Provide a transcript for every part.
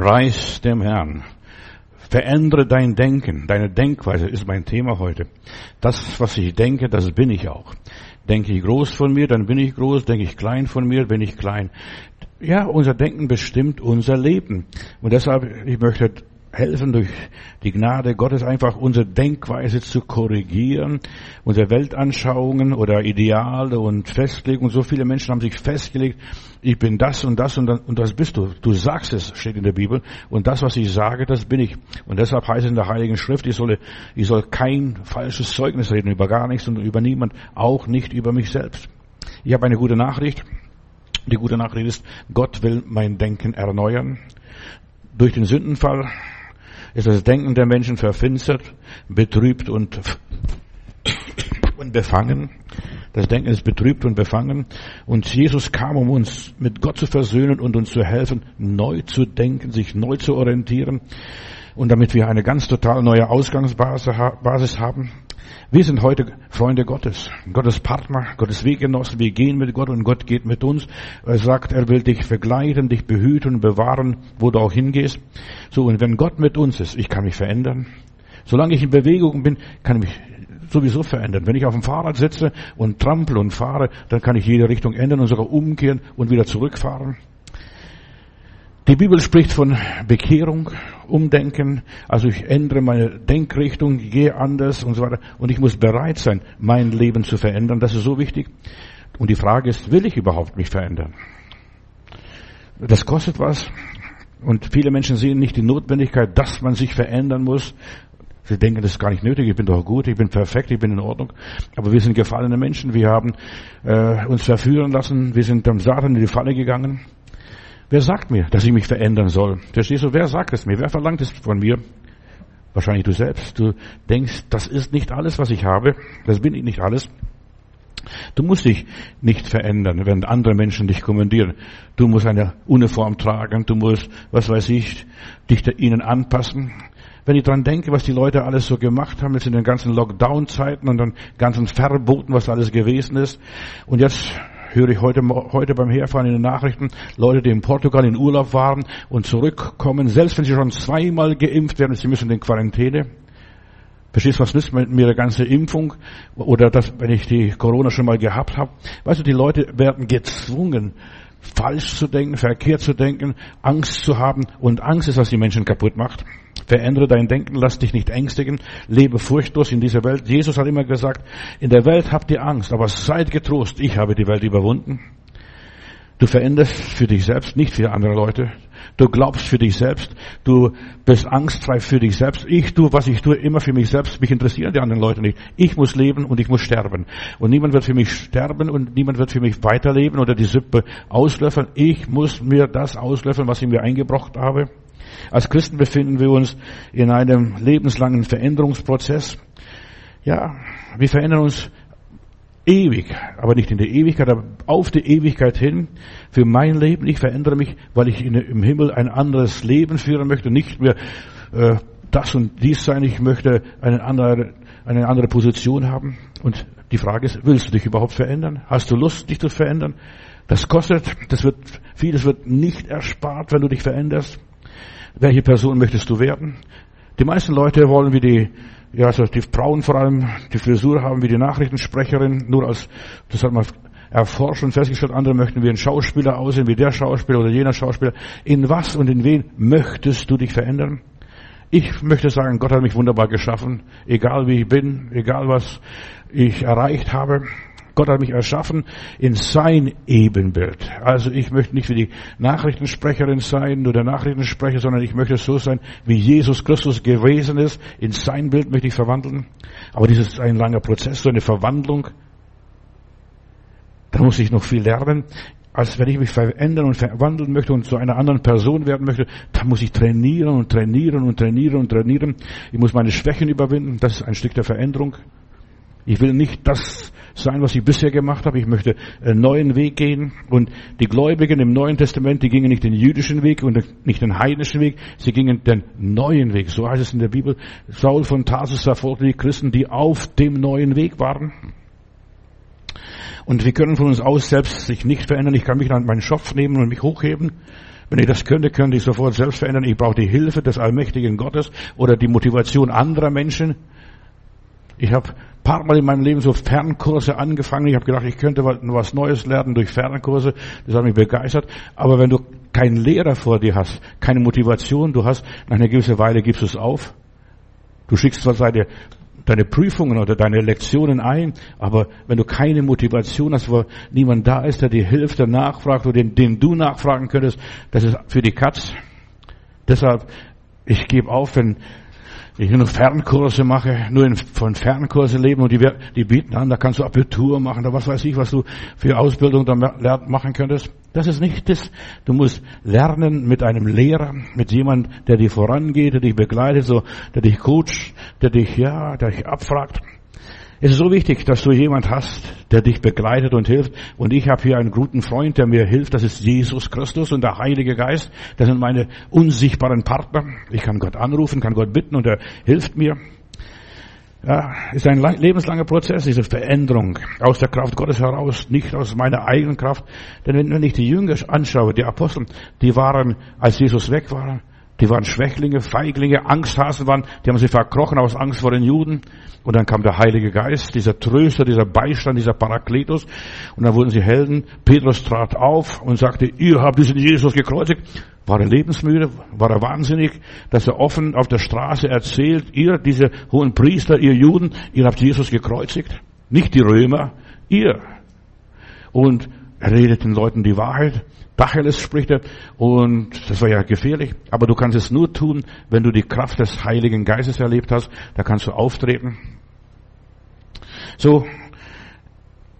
Preis dem Herrn. Verändere dein Denken, deine Denkweise ist mein Thema heute. Das, was ich denke, das bin ich auch. Denke ich groß von mir, dann bin ich groß. Denke ich klein von mir, bin ich klein. Ja, unser Denken bestimmt unser Leben. Und deshalb, ich möchte helfen, durch die Gnade Gottes einfach unsere Denkweise zu korrigieren, unsere Weltanschauungen oder Ideale und Festlegungen. So viele Menschen haben sich festgelegt, ich bin das und das und das, und das bist du. Du sagst es, steht in der Bibel. Und das, was ich sage, das bin ich. Und deshalb heißt es in der Heiligen Schrift, ich soll, ich soll kein falsches Zeugnis reden über gar nichts und über niemand, auch nicht über mich selbst. Ich habe eine gute Nachricht. Die gute Nachricht ist, Gott will mein Denken erneuern. Durch den Sündenfall ist das Denken der Menschen verfinstert, betrübt und, und befangen. Das Denken ist betrübt und befangen. Und Jesus kam, um uns mit Gott zu versöhnen und uns zu helfen, neu zu denken, sich neu zu orientieren. Und damit wir eine ganz total neue Ausgangsbasis haben. Wir sind heute Freunde Gottes, Gottes Partner, Gottes Weggenossen. Wir gehen mit Gott und Gott geht mit uns. Er sagt, er will dich begleiten, dich behüten und bewahren, wo du auch hingehst. So, und wenn Gott mit uns ist, ich kann mich verändern. Solange ich in Bewegung bin, kann ich mich sowieso verändern. Wenn ich auf dem Fahrrad sitze und trampel und fahre, dann kann ich jede Richtung ändern und sogar umkehren und wieder zurückfahren. Die Bibel spricht von Bekehrung, Umdenken, also ich ändere meine Denkrichtung, gehe anders und so weiter. Und ich muss bereit sein, mein Leben zu verändern. Das ist so wichtig. Und die Frage ist, will ich überhaupt mich verändern? Das kostet was. Und viele Menschen sehen nicht die Notwendigkeit, dass man sich verändern muss. Sie denken, das ist gar nicht nötig, ich bin doch gut, ich bin perfekt, ich bin in Ordnung. Aber wir sind gefallene Menschen, wir haben äh, uns verführen lassen, wir sind dem Satan in die Falle gegangen. Wer sagt mir, dass ich mich verändern soll? Verstehst du, wer sagt es mir? Wer verlangt es von mir? Wahrscheinlich du selbst. Du denkst, das ist nicht alles, was ich habe. Das bin ich nicht alles. Du musst dich nicht verändern, wenn andere Menschen dich kommandieren. Du musst eine Uniform tragen, du musst, was weiß ich, dich ihnen anpassen. Wenn ich dran denke, was die Leute alles so gemacht haben, jetzt in den ganzen Lockdown-Zeiten und den ganzen Verboten, was alles gewesen ist. Und jetzt höre ich heute, heute beim Herfahren in den Nachrichten, Leute, die in Portugal in Urlaub waren und zurückkommen, selbst wenn sie schon zweimal geimpft werden, sie müssen in Quarantäne. Verstehst du, was nützt mir die ganze Impfung? Oder das, wenn ich die Corona schon mal gehabt habe? Weißt du, die Leute werden gezwungen, falsch zu denken, verkehrt zu denken, Angst zu haben. Und Angst ist, was die Menschen kaputt macht. Verändere dein Denken, lass dich nicht ängstigen, lebe furchtlos in dieser Welt. Jesus hat immer gesagt, in der Welt habt ihr Angst, aber seid getrost, ich habe die Welt überwunden. Du veränderst für dich selbst, nicht für andere Leute. Du glaubst für dich selbst. Du bist angstfrei für dich selbst. Ich tue, was ich tue, immer für mich selbst. Mich interessieren die anderen Leute nicht. Ich muss leben und ich muss sterben. Und niemand wird für mich sterben und niemand wird für mich weiterleben oder die Suppe auslöffeln. Ich muss mir das auslöffeln, was ich mir eingebracht habe. Als Christen befinden wir uns in einem lebenslangen Veränderungsprozess. Ja, wir verändern uns ewig, aber nicht in der Ewigkeit, aber auf die Ewigkeit hin für mein Leben. Ich verändere mich, weil ich in, im Himmel ein anderes Leben führen möchte, nicht mehr äh, das und dies sein. Ich möchte eine andere, eine andere Position haben. Und die Frage ist, willst du dich überhaupt verändern? Hast du Lust, dich zu verändern? Das kostet, das wird, vieles wird nicht erspart, wenn du dich veränderst. Welche Person möchtest du werden? Die meisten Leute wollen wie die, ja, also die Frauen vor allem, die Frisur haben wie die Nachrichtensprecherin, nur als, das hat man erforscht und festgestellt, andere möchten wie ein Schauspieler aussehen, wie der Schauspieler oder jener Schauspieler. In was und in wen möchtest du dich verändern? Ich möchte sagen, Gott hat mich wunderbar geschaffen, egal wie ich bin, egal was ich erreicht habe. Gott hat mich erschaffen in sein Ebenbild. Also ich möchte nicht wie die Nachrichtensprecherin sein oder der Nachrichtensprecher, sondern ich möchte so sein, wie Jesus Christus gewesen ist. In sein Bild möchte ich verwandeln. Aber das ist ein langer Prozess, so eine Verwandlung. Da muss ich noch viel lernen. Als wenn ich mich verändern und verwandeln möchte und zu einer anderen Person werden möchte, da muss ich trainieren und trainieren und trainieren und trainieren. Ich muss meine Schwächen überwinden. Das ist ein Stück der Veränderung. Ich will nicht das sein, was ich bisher gemacht habe. Ich möchte einen neuen Weg gehen. Und die Gläubigen im Neuen Testament, die gingen nicht den jüdischen Weg und nicht den heidnischen Weg, sie gingen den neuen Weg. So heißt es in der Bibel. Saul von Tarsus verfolgte die Christen, die auf dem neuen Weg waren. Und wir können von uns aus selbst sich nicht verändern. Ich kann mich an meinen Schopf nehmen und mich hochheben. Wenn ich das könnte, könnte ich sofort selbst verändern. Ich brauche die Hilfe des allmächtigen Gottes oder die Motivation anderer Menschen. Ich habe paar Mal in meinem Leben so Fernkurse angefangen. Ich habe gedacht, ich könnte was Neues lernen durch Fernkurse. Das hat mich begeistert. Aber wenn du keinen Lehrer vor dir hast, keine Motivation, du hast, nach einer gewissen Weile gibst du es auf. Du schickst zwar deine, deine Prüfungen oder deine Lektionen ein, aber wenn du keine Motivation hast, wo niemand da ist, der dir hilft, der nachfragt oder den, den du nachfragen könntest, das ist für die Katz. Deshalb, ich gebe auf, wenn ich nur Fernkurse mache, nur in, von Fernkurse leben und die, die bieten an, da kannst du Abitur machen, da was weiß ich, was du für Ausbildung da machen könntest. Das ist nicht das. Du musst lernen mit einem Lehrer, mit jemand, der dir vorangeht, der dich begleitet, so, der dich coacht, der dich, ja, der dich abfragt. Es ist so wichtig, dass du jemand hast, der dich begleitet und hilft. Und ich habe hier einen guten Freund, der mir hilft. Das ist Jesus Christus und der Heilige Geist. Das sind meine unsichtbaren Partner. Ich kann Gott anrufen, kann Gott bitten und er hilft mir. Ja, ist ein lebenslanger Prozess, diese Veränderung aus der Kraft Gottes heraus, nicht aus meiner eigenen Kraft. Denn wenn ich die Jünger anschaue, die Apostel, die waren, als Jesus weg war, die waren Schwächlinge, Feiglinge, Angsthasen waren, die haben sich verkrochen aus Angst vor den Juden. Und dann kam der Heilige Geist, dieser Tröster, dieser Beistand, dieser Parakletos. Und dann wurden sie Helden. Petrus trat auf und sagte, ihr habt diesen Jesus gekreuzigt. War er lebensmüde? War er wahnsinnig, dass er offen auf der Straße erzählt, ihr, diese hohen Priester, ihr Juden, ihr habt Jesus gekreuzigt? Nicht die Römer, ihr. Und er redet den Leuten die Wahrheit. Tacheles spricht er. Und das war ja gefährlich. Aber du kannst es nur tun, wenn du die Kraft des Heiligen Geistes erlebt hast. Da kannst du auftreten. So,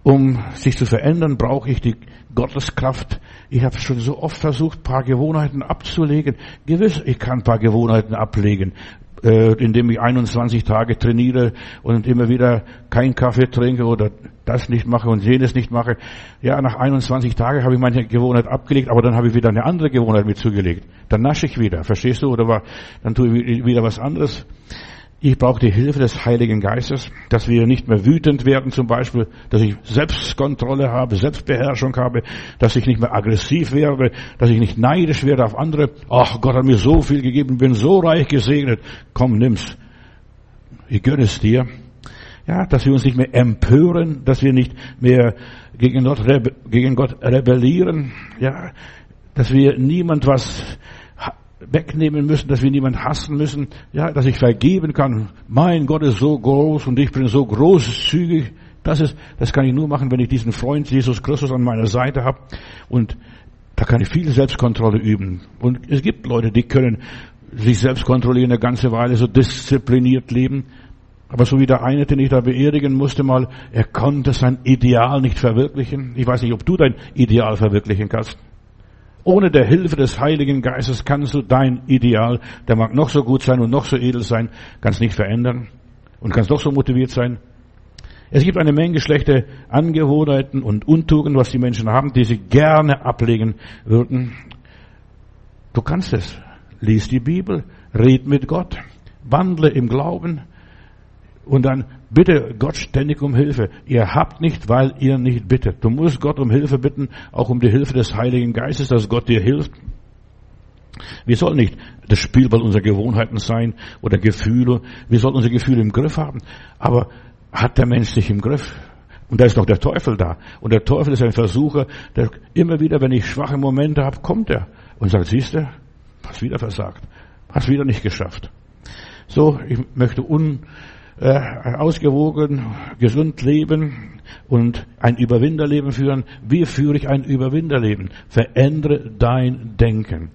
um sich zu verändern, brauche ich die Gotteskraft. Ich habe schon so oft versucht, paar Gewohnheiten abzulegen. Gewiss, ich kann paar Gewohnheiten ablegen äh, indem ich 21 Tage trainiere und immer wieder keinen Kaffee trinke oder das nicht mache und jenes nicht mache. Ja, nach 21 Tagen habe ich meine Gewohnheit abgelegt, aber dann habe ich wieder eine andere Gewohnheit mit zugelegt. Dann nasche ich wieder, verstehst du? Oder war, dann tue ich wieder was anderes. Ich brauche die Hilfe des Heiligen Geistes, dass wir nicht mehr wütend werden zum Beispiel, dass ich Selbstkontrolle habe, Selbstbeherrschung habe, dass ich nicht mehr aggressiv werde, dass ich nicht neidisch werde auf andere. Ach, Gott hat mir so viel gegeben, bin so reich gesegnet. Komm, nimm's. Ich gönne es dir. Ja, dass wir uns nicht mehr empören, dass wir nicht mehr gegen Gott, gegen Gott rebellieren. Ja, dass wir niemand was wegnehmen müssen, dass wir niemand hassen müssen, ja, dass ich vergeben kann. Mein Gott ist so groß und ich bin so großzügig. Das ist, das kann ich nur machen, wenn ich diesen Freund Jesus Christus an meiner Seite habe. Und da kann ich viel Selbstkontrolle üben. Und es gibt Leute, die können sich selbst kontrollieren eine ganze Weile, so diszipliniert leben. Aber so wie der eine, den ich da beerdigen musste mal, er konnte sein Ideal nicht verwirklichen. Ich weiß nicht, ob du dein Ideal verwirklichen kannst. Ohne der Hilfe des Heiligen Geistes kannst du dein Ideal, der mag noch so gut sein und noch so edel sein, kannst nicht verändern und kannst doch so motiviert sein. Es gibt eine Menge schlechte Angewohnheiten und Untugenden, was die Menschen haben, die sie gerne ablegen würden. Du kannst es. Lies die Bibel, red mit Gott, wandle im Glauben, und dann bitte Gott ständig um Hilfe. Ihr habt nicht, weil ihr nicht bittet. Du musst Gott um Hilfe bitten, auch um die Hilfe des Heiligen Geistes, dass Gott dir hilft. Wir sollen nicht das Spielball unserer Gewohnheiten sein oder Gefühle. Wir sollen unsere Gefühle im Griff haben. Aber hat der Mensch sich im Griff? Und da ist noch der Teufel da. Und der Teufel ist ein Versucher, der immer wieder, wenn ich schwache Momente habe, kommt er und sagt, siehst du, hast wieder versagt, hast wieder nicht geschafft. So, ich möchte un, äh, ausgewogen, gesund leben und ein Überwinderleben führen. Wie führe ich ein Überwinderleben? Verändere dein Denken.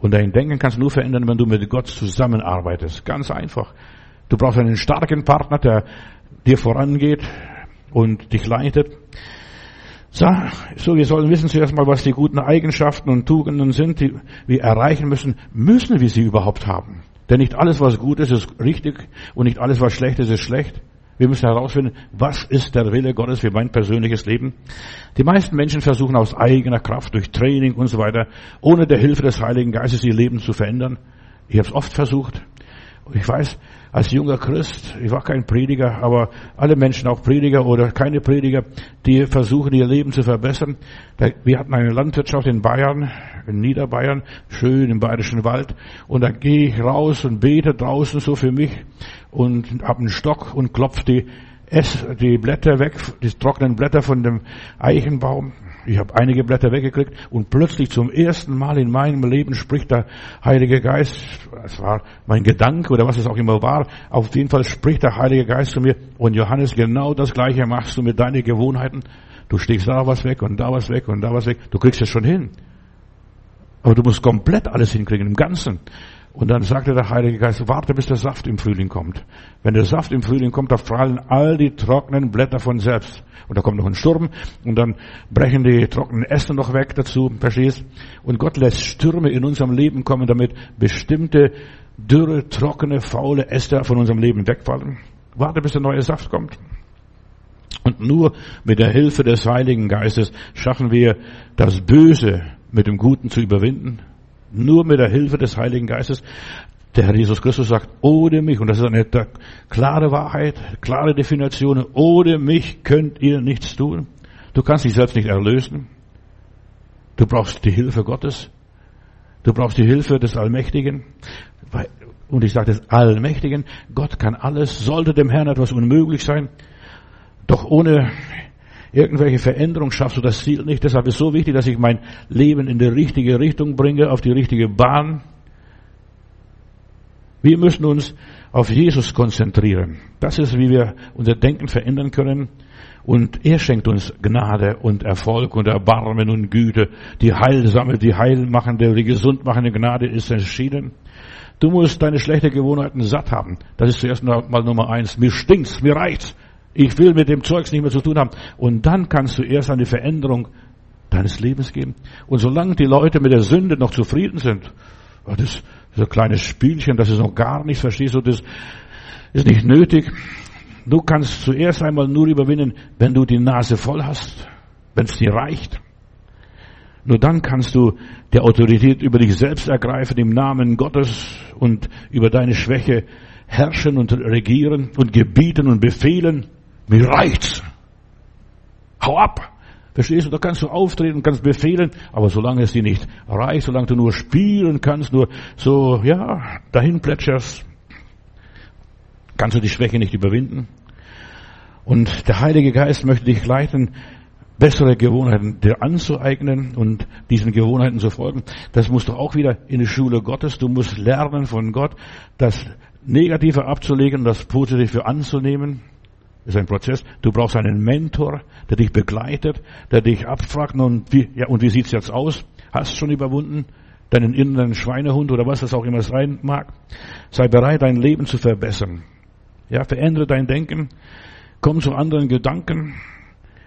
Und dein Denken kannst du nur verändern, wenn du mit Gott zusammenarbeitest. Ganz einfach. Du brauchst einen starken Partner, der dir vorangeht und dich leitet. So, so, wir sollen wissen zuerst mal, was die guten Eigenschaften und Tugenden sind, die wir erreichen müssen. Müssen wir sie überhaupt haben? Denn nicht alles, was gut ist, ist richtig und nicht alles, was schlecht ist, ist schlecht. Wir müssen herausfinden, was ist der Wille Gottes für mein persönliches Leben. Die meisten Menschen versuchen aus eigener Kraft, durch Training und so weiter, ohne der Hilfe des Heiligen Geistes ihr Leben zu verändern. Ich habe es oft versucht Ich weiß, als junger Christ, ich war kein Prediger, aber alle Menschen, auch Prediger oder keine Prediger, die versuchen, ihr Leben zu verbessern. Wir hatten eine Landwirtschaft in Bayern, in Niederbayern, schön im Bayerischen Wald. Und da gehe ich raus und bete draußen so für mich und hab einen Stock und klopfe die, die Blätter weg, die trockenen Blätter von dem Eichenbaum ich habe einige Blätter weggekriegt und plötzlich zum ersten Mal in meinem Leben spricht der Heilige Geist, es war mein Gedanke oder was es auch immer war, auf jeden Fall spricht der Heilige Geist zu mir und Johannes, genau das gleiche machst du mit deinen Gewohnheiten. Du stichst da was weg und da was weg und da was weg. Du kriegst es schon hin. Aber du musst komplett alles hinkriegen, im Ganzen. Und dann sagte der Heilige Geist, warte bis der Saft im Frühling kommt. Wenn der Saft im Frühling kommt, da fallen all die trockenen Blätter von selbst. Und da kommt noch ein Sturm und dann brechen die trockenen Äste noch weg dazu, verstehst? Und Gott lässt Stürme in unserem Leben kommen, damit bestimmte dürre, trockene, faule Äste von unserem Leben wegfallen. Warte bis der neue Saft kommt. Und nur mit der Hilfe des Heiligen Geistes schaffen wir das Böse mit dem Guten zu überwinden nur mit der Hilfe des Heiligen Geistes. Der Herr Jesus Christus sagt, ohne mich, und das ist eine klare Wahrheit, klare Definition, ohne mich könnt ihr nichts tun. Du kannst dich selbst nicht erlösen. Du brauchst die Hilfe Gottes. Du brauchst die Hilfe des Allmächtigen. Und ich sage des Allmächtigen, Gott kann alles. Sollte dem Herrn etwas unmöglich sein, doch ohne irgendwelche Veränderung schaffst du das Ziel nicht. Deshalb ist es so wichtig, dass ich mein Leben in die richtige Richtung bringe, auf die richtige Bahn. Wir müssen uns auf Jesus konzentrieren. Das ist, wie wir unser Denken verändern können. Und er schenkt uns Gnade und Erfolg und Erbarmen und Güte. Die heilsame, die heilmachende, die gesundmachende Gnade ist entschieden. Du musst deine schlechten Gewohnheiten satt haben. Das ist zuerst mal Nummer eins. Mir stinkt's, mir reicht's. Ich will mit dem Zeugs nicht mehr zu tun haben. Und dann kannst du erst eine Veränderung deines Lebens geben. Und solange die Leute mit der Sünde noch zufrieden sind, oh, das ist ein kleines Spielchen, das ist noch gar nichts, verstehst du, das ist nicht nötig. Du kannst zuerst einmal nur überwinden, wenn du die Nase voll hast, wenn es dir reicht. Nur dann kannst du die Autorität über dich selbst ergreifen im Namen Gottes und über deine Schwäche herrschen und regieren und gebieten und befehlen. Mir reicht's. Hau ab. Verstehst du? Da kannst du auftreten, kannst befehlen, aber solange es dir nicht reicht, solange du nur spielen kannst, nur so, ja, dahin plätscherst, kannst du die Schwäche nicht überwinden. Und der Heilige Geist möchte dich leiten, bessere Gewohnheiten dir anzueignen und diesen Gewohnheiten zu folgen. Das musst du auch wieder in die Schule Gottes. Du musst lernen von Gott, das Negative abzulegen, das Positive anzunehmen ist ein Prozess. Du brauchst einen Mentor, der dich begleitet, der dich abfragt, und wie, ja, und wie sieht's jetzt aus? Hast schon überwunden? Deinen inneren Schweinehund oder was das auch immer sein mag? Sei bereit, dein Leben zu verbessern. Ja, verändere dein Denken. Komm zu anderen Gedanken,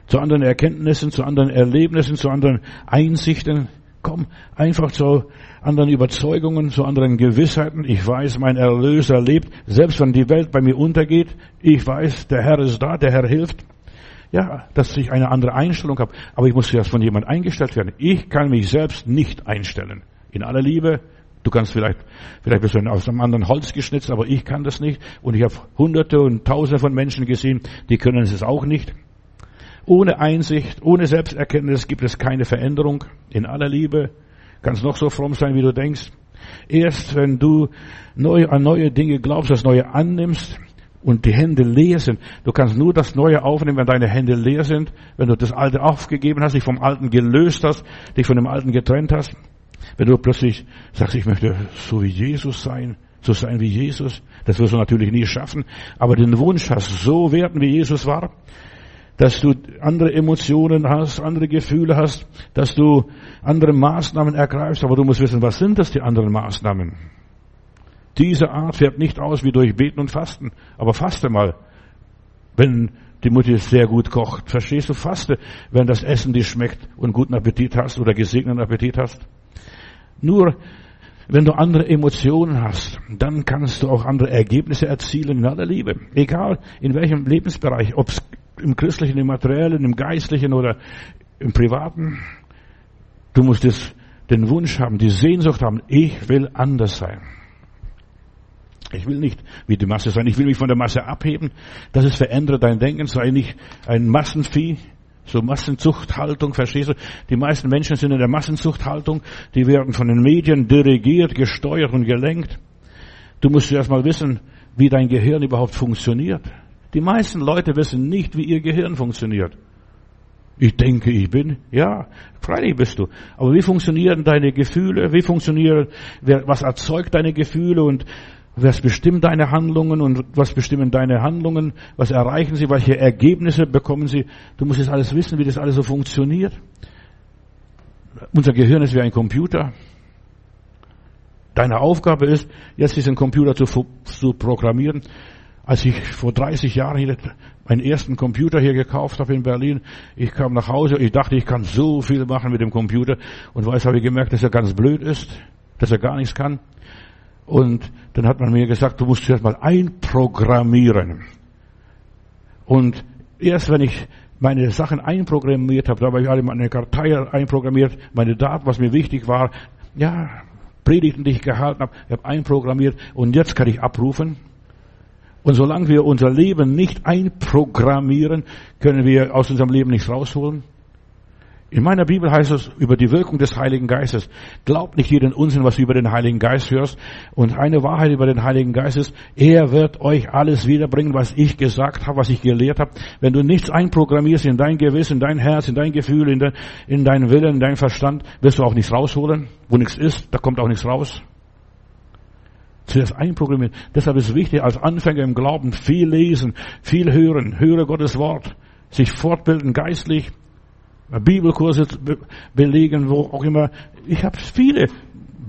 zu anderen Erkenntnissen, zu anderen Erlebnissen, zu anderen Einsichten. Komm einfach zu anderen Überzeugungen, zu anderen Gewissheiten. Ich weiß, mein Erlöser lebt. Selbst wenn die Welt bei mir untergeht, ich weiß, der Herr ist da, der Herr hilft. Ja, dass ich eine andere Einstellung habe. Aber ich muss erst von jemand eingestellt werden. Ich kann mich selbst nicht einstellen. In aller Liebe. Du kannst vielleicht, vielleicht bist du aus einem anderen Holz geschnitzt, aber ich kann das nicht. Und ich habe hunderte und tausende von Menschen gesehen, die können es auch nicht. Ohne Einsicht, ohne Selbsterkenntnis gibt es keine Veränderung. In aller Liebe kannst noch so fromm sein, wie du denkst. Erst wenn du neu an neue Dinge glaubst, das Neue annimmst und die Hände leer sind. Du kannst nur das Neue aufnehmen, wenn deine Hände leer sind, wenn du das Alte aufgegeben hast, dich vom Alten gelöst hast, dich von dem Alten getrennt hast. Wenn du plötzlich sagst, ich möchte so wie Jesus sein, so sein wie Jesus, das wirst du natürlich nie schaffen, aber den Wunsch hast, so werden wie Jesus war, dass du andere Emotionen hast, andere Gefühle hast, dass du andere Maßnahmen ergreifst, aber du musst wissen, was sind das die anderen Maßnahmen? Diese Art fährt nicht aus wie durch Beten und Fasten, aber faste mal, wenn die Mutter sehr gut kocht. Verstehst du? Faste, wenn das Essen dir schmeckt und guten Appetit hast oder gesegneten Appetit hast. Nur wenn du andere Emotionen hast, dann kannst du auch andere Ergebnisse erzielen in aller Liebe. Egal in welchem Lebensbereich, ob es im christlichen, im materiellen, im geistlichen oder im privaten. Du musst es, den Wunsch haben, die Sehnsucht haben, ich will anders sein. Ich will nicht wie die Masse sein. Ich will mich von der Masse abheben. Das ist verändere dein Denken. Sei nicht ein Massenvieh. So Massenzuchthaltung, verstehst du? Die meisten Menschen sind in der Massenzuchthaltung. Die werden von den Medien dirigiert, gesteuert und gelenkt. Du musst erst mal wissen, wie dein Gehirn überhaupt funktioniert. Die meisten Leute wissen nicht, wie ihr Gehirn funktioniert. Ich denke, ich bin. Ja, freilich bist du. Aber wie funktionieren deine Gefühle? Wie funktionieren, was erzeugt deine Gefühle und was bestimmt deine Handlungen und was bestimmen deine Handlungen? Was erreichen sie? Welche Ergebnisse bekommen sie? Du musst jetzt alles wissen, wie das alles so funktioniert. Unser Gehirn ist wie ein Computer. Deine Aufgabe ist, jetzt diesen Computer zu, zu programmieren. Als ich vor 30 Jahren hier meinen ersten Computer hier gekauft habe in Berlin, ich kam nach Hause, ich dachte, ich kann so viel machen mit dem Computer und weiß, habe ich gemerkt, dass er ganz blöd ist, dass er gar nichts kann. Und dann hat man mir gesagt, du musst zuerst mal einprogrammieren. Und erst wenn ich meine Sachen einprogrammiert habe, da habe ich alle meine Kartei einprogrammiert, meine Daten, was mir wichtig war, ja, Predigten, die ich gehalten habe, ich habe einprogrammiert und jetzt kann ich abrufen. Und solange wir unser Leben nicht einprogrammieren, können wir aus unserem Leben nichts rausholen. In meiner Bibel heißt es über die Wirkung des Heiligen Geistes. Glaub nicht jeden Unsinn, was du über den Heiligen Geist hörst. Und eine Wahrheit über den Heiligen Geist ist, er wird euch alles wiederbringen, was ich gesagt habe, was ich gelehrt habe. Wenn du nichts einprogrammierst in dein Gewissen, in dein Herz, in dein Gefühl, in, dein, in deinen Willen, in deinen Verstand, wirst du auch nichts rausholen. Wo nichts ist, da kommt auch nichts raus. Zuerst einprogrammieren. Deshalb ist wichtig, als Anfänger im Glauben viel lesen, viel hören, höre Gottes Wort, sich fortbilden geistlich, Bibelkurse belegen, wo auch immer. Ich habe viele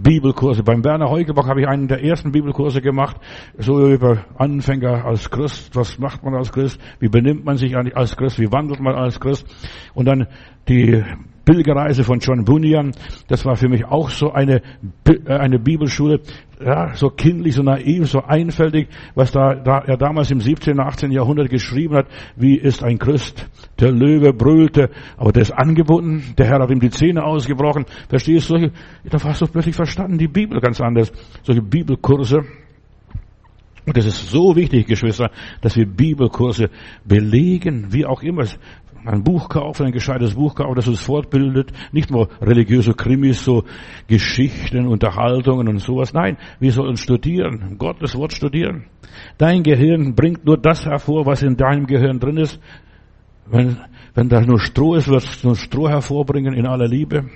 Bibelkurse. Beim Werner Heugebach habe ich einen der ersten Bibelkurse gemacht, so über Anfänger als Christ. Was macht man als Christ? Wie benimmt man sich als Christ? Wie wandelt man als Christ? Und dann die Pilgerreise von John Bunyan. Das war für mich auch so eine, äh, eine Bibelschule. Ja, so kindlich, so naiv, so einfältig, was da, da er damals im 17., 18. Jahrhundert geschrieben hat. Wie ist ein Christ? Der Löwe brüllte, aber der ist angebunden. Der Herr hat ihm die Zähne ausgebrochen. Verstehst du? Da hast du plötzlich verstanden, die Bibel ganz anders. Solche Bibelkurse. Und es ist so wichtig, Geschwister, dass wir Bibelkurse belegen, wie auch immer ein Buch kaufen, ein gescheites Buch kaufen, das uns fortbildet. Nicht nur religiöse Krimis, so Geschichten, Unterhaltungen und sowas. Nein, wir sollen studieren, Gottes Wort studieren. Dein Gehirn bringt nur das hervor, was in deinem Gehirn drin ist. Wenn, wenn da nur Stroh ist, wird es nur Stroh hervorbringen in aller Liebe.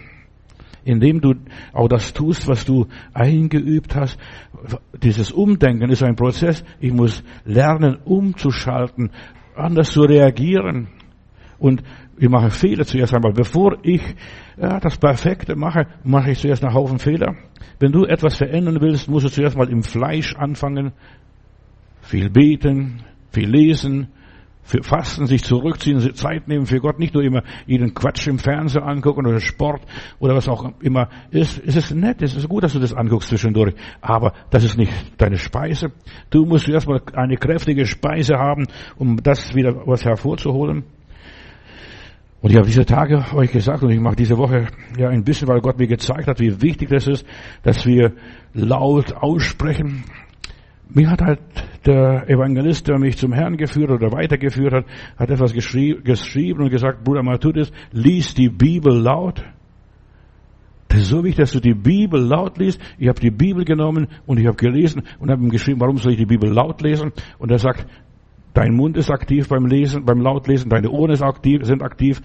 Indem du auch das tust, was du eingeübt hast. Dieses Umdenken ist ein Prozess. Ich muss lernen, umzuschalten, anders zu reagieren. Und ich mache Fehler zuerst einmal. Bevor ich ja, das Perfekte mache, mache ich zuerst einen Haufen Fehler. Wenn du etwas verändern willst, musst du zuerst mal im Fleisch anfangen. Viel beten, viel lesen, für Fasten, sich zurückziehen, Zeit nehmen für Gott, nicht nur immer jeden Quatsch im Fernsehen angucken oder Sport oder was auch immer ist. Es ist nett, es ist gut, dass du das anguckst zwischendurch, aber das ist nicht deine Speise. Du musst erstmal eine kräftige Speise haben, um das wieder was hervorzuholen. Und ich habe diese Tage euch gesagt, und ich mache diese Woche ja ein bisschen, weil Gott mir gezeigt hat, wie wichtig das ist, dass wir laut aussprechen. Mir hat halt der Evangelist, der mich zum Herrn geführt oder weitergeführt hat, hat etwas geschrieben und gesagt, Bruder Matthäus, lies die Bibel laut. Das ist so wichtig, dass du die Bibel laut liest. Ich habe die Bibel genommen und ich habe gelesen und habe ihm geschrieben, warum soll ich die Bibel laut lesen? Und er sagt, Dein Mund ist aktiv beim Lesen, beim Lautlesen, deine Ohren sind aktiv, sind aktiv,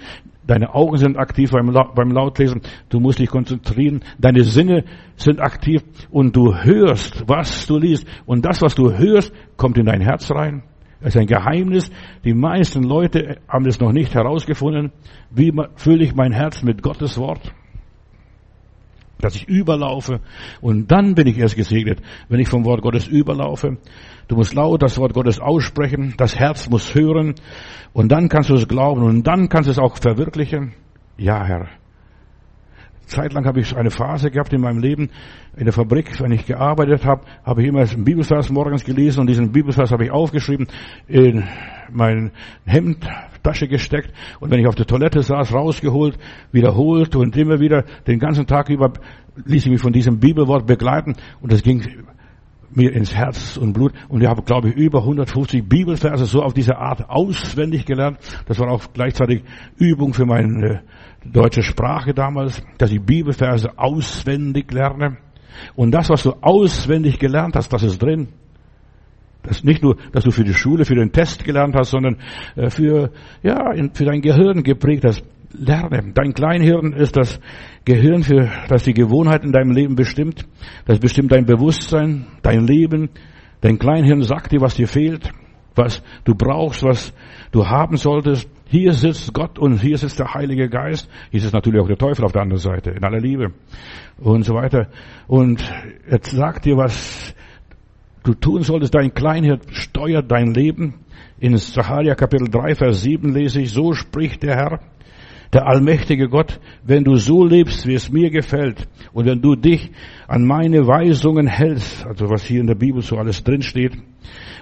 deine Augen sind aktiv beim, beim Lautlesen, du musst dich konzentrieren, deine Sinne sind aktiv und du hörst, was du liest. Und das, was du hörst, kommt in dein Herz rein. Es ist ein Geheimnis. Die meisten Leute haben es noch nicht herausgefunden. Wie fülle ich mein Herz mit Gottes Wort? Dass ich überlaufe. Und dann bin ich erst gesegnet, wenn ich vom Wort Gottes überlaufe. Du musst laut das Wort Gottes aussprechen, das Herz muss hören und dann kannst du es glauben und dann kannst du es auch verwirklichen. Ja, Herr. Zeitlang habe ich eine Phase gehabt in meinem Leben. In der Fabrik, wenn ich gearbeitet habe, habe ich immer einen Bibelvers morgens gelesen und diesen Bibelvers habe ich aufgeschrieben, in mein Hemdtasche gesteckt und wenn ich auf der Toilette saß, rausgeholt, wiederholt und immer wieder den ganzen Tag über ließ ich mich von diesem Bibelwort begleiten und es ging mir ins Herz und Blut. Und ich habe, glaube ich, über 150 Bibelverse so auf diese Art auswendig gelernt. Das war auch gleichzeitig Übung für meine deutsche Sprache damals, dass ich Bibelverse auswendig lerne. Und das, was du auswendig gelernt hast, das ist drin. Das nicht nur, dass du für die Schule, für den Test gelernt hast, sondern äh, für, ja, für dein Gehirn geprägt hast. Lerne. Dein Kleinhirn ist das Gehirn, für das die Gewohnheit in deinem Leben bestimmt. Das bestimmt dein Bewusstsein, dein Leben. Dein Kleinhirn sagt dir, was dir fehlt, was du brauchst, was du haben solltest. Hier sitzt Gott und hier sitzt der Heilige Geist. Hier sitzt natürlich auch der Teufel auf der anderen Seite, in aller Liebe und so weiter. Und er sagt dir, was du tun solltest. Dein Kleinhirn steuert dein Leben. In Zacharia Kapitel 3, Vers 7 lese ich, so spricht der Herr, der allmächtige Gott, wenn du so lebst, wie es mir gefällt, und wenn du dich an meine Weisungen hältst, also was hier in der Bibel so alles drinsteht,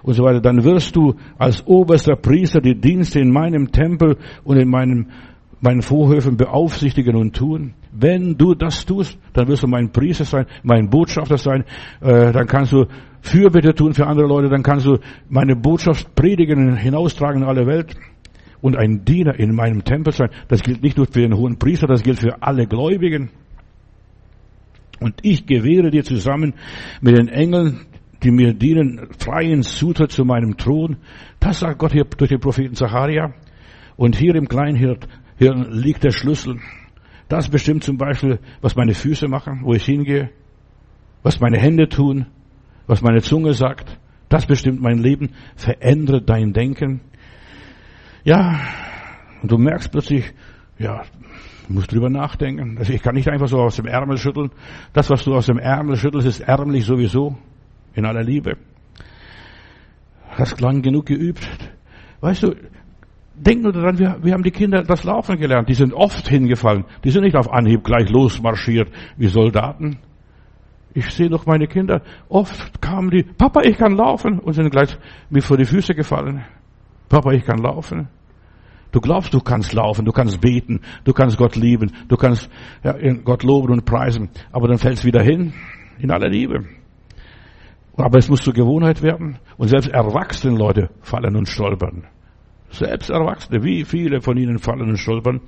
und so weiter, dann wirst du als oberster Priester die Dienste in meinem Tempel und in meinem, meinen Vorhöfen beaufsichtigen und tun. Wenn du das tust, dann wirst du mein Priester sein, mein Botschafter sein, äh, dann kannst du Fürbitte tun für andere Leute, dann kannst du meine Botschaft predigen, hinaustragen in alle Welt und ein Diener in meinem Tempel sein. Das gilt nicht nur für den hohen Priester, das gilt für alle Gläubigen. Und ich gewähre dir zusammen mit den Engeln, die mir dienen, freien Zutritt zu meinem Thron. Das sagt Gott hier durch den Propheten Zacharia. Und hier im Kleinhirn liegt der Schlüssel. Das bestimmt zum Beispiel, was meine Füße machen, wo ich hingehe, was meine Hände tun, was meine Zunge sagt. Das bestimmt mein Leben. Verändere dein Denken. Ja, und du merkst plötzlich, ja, du musst drüber nachdenken. Also ich kann nicht einfach so aus dem Ärmel schütteln. Das, was du aus dem Ärmel schüttelst, ist ärmlich sowieso. In aller Liebe. Hast lang genug geübt. Weißt du, denk nur daran, wir, wir haben die Kinder das Laufen gelernt. Die sind oft hingefallen. Die sind nicht auf Anhieb gleich losmarschiert wie Soldaten. Ich sehe doch meine Kinder. Oft kamen die, Papa, ich kann laufen, und sind gleich mir vor die Füße gefallen. Papa, ich kann laufen. Du glaubst, du kannst laufen, du kannst beten, du kannst Gott lieben, du kannst ja, Gott loben und preisen, aber dann fällst wieder hin in aller Liebe. Aber es muss zur Gewohnheit werden und selbst erwachsene Leute fallen und stolpern. Selbst Erwachsene, wie viele von ihnen fallen und stolpern.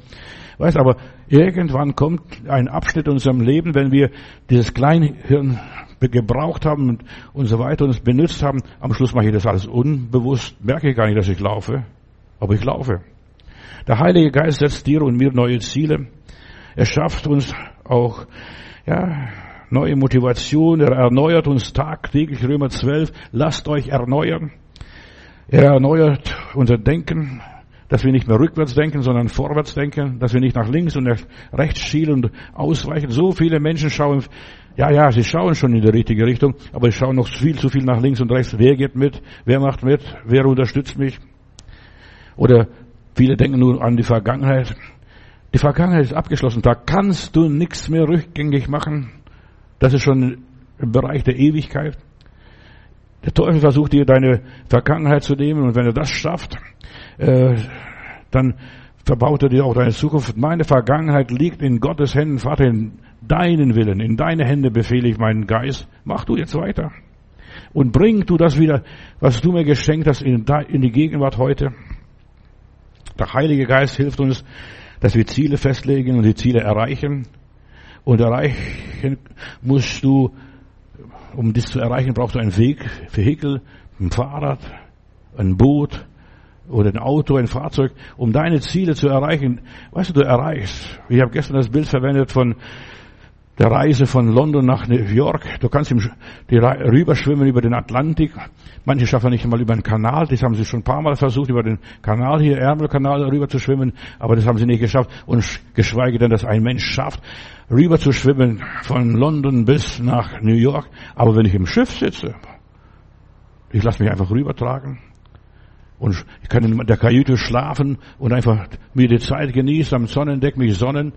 Weißt aber, irgendwann kommt ein Abschnitt in unserem Leben, wenn wir dieses Kleinhirn gebraucht haben und, und so weiter und es benutzt haben. Am Schluss mache ich das alles unbewusst, merke ich gar nicht, dass ich laufe, aber ich laufe. Der Heilige Geist setzt dir und mir neue Ziele. Er schafft uns auch, ja, neue Motivation. Er erneuert uns tagtäglich. Römer 12. Lasst euch erneuern. Er erneuert unser Denken, dass wir nicht mehr rückwärts denken, sondern vorwärts denken, dass wir nicht nach links und nach rechts schielen und ausweichen. So viele Menschen schauen, ja, ja, sie schauen schon in die richtige Richtung, aber sie schauen noch viel zu viel nach links und rechts. Wer geht mit? Wer macht mit? Wer unterstützt mich? Oder Viele denken nur an die Vergangenheit. Die Vergangenheit ist abgeschlossen. Da kannst du nichts mehr rückgängig machen. Das ist schon im Bereich der Ewigkeit. Der Teufel versucht dir deine Vergangenheit zu nehmen und wenn er das schafft, äh, dann verbaut er dir auch deine Zukunft. Meine Vergangenheit liegt in Gottes Händen, Vater, in deinen Willen, in deine Hände befehle ich meinen Geist. Mach du jetzt weiter. Und bring du das wieder, was du mir geschenkt hast, in die Gegenwart heute. Der Heilige Geist hilft uns, dass wir Ziele festlegen und die Ziele erreichen. Und erreichen musst du, um das zu erreichen, brauchst du einen Weg, Vehikel, ein Fahrrad, ein Boot oder ein Auto, ein Fahrzeug, um deine Ziele zu erreichen. Weißt du, du erreichst. Ich habe gestern das Bild verwendet von der Reise von London nach New York. Du kannst rüberschwimmen über den Atlantik. Manche schaffen nicht einmal über den Kanal. Das haben sie schon ein paar Mal versucht, über den Kanal hier, Ärmelkanal rüber zu schwimmen. Aber das haben sie nicht geschafft. Und geschweige denn, dass ein Mensch schafft, rüber zu schwimmen von London bis nach New York. Aber wenn ich im Schiff sitze, ich lasse mich einfach rübertragen. Und ich kann in der Kajüte schlafen und einfach mir die Zeit genießen, am Sonnendeck mich sonnen.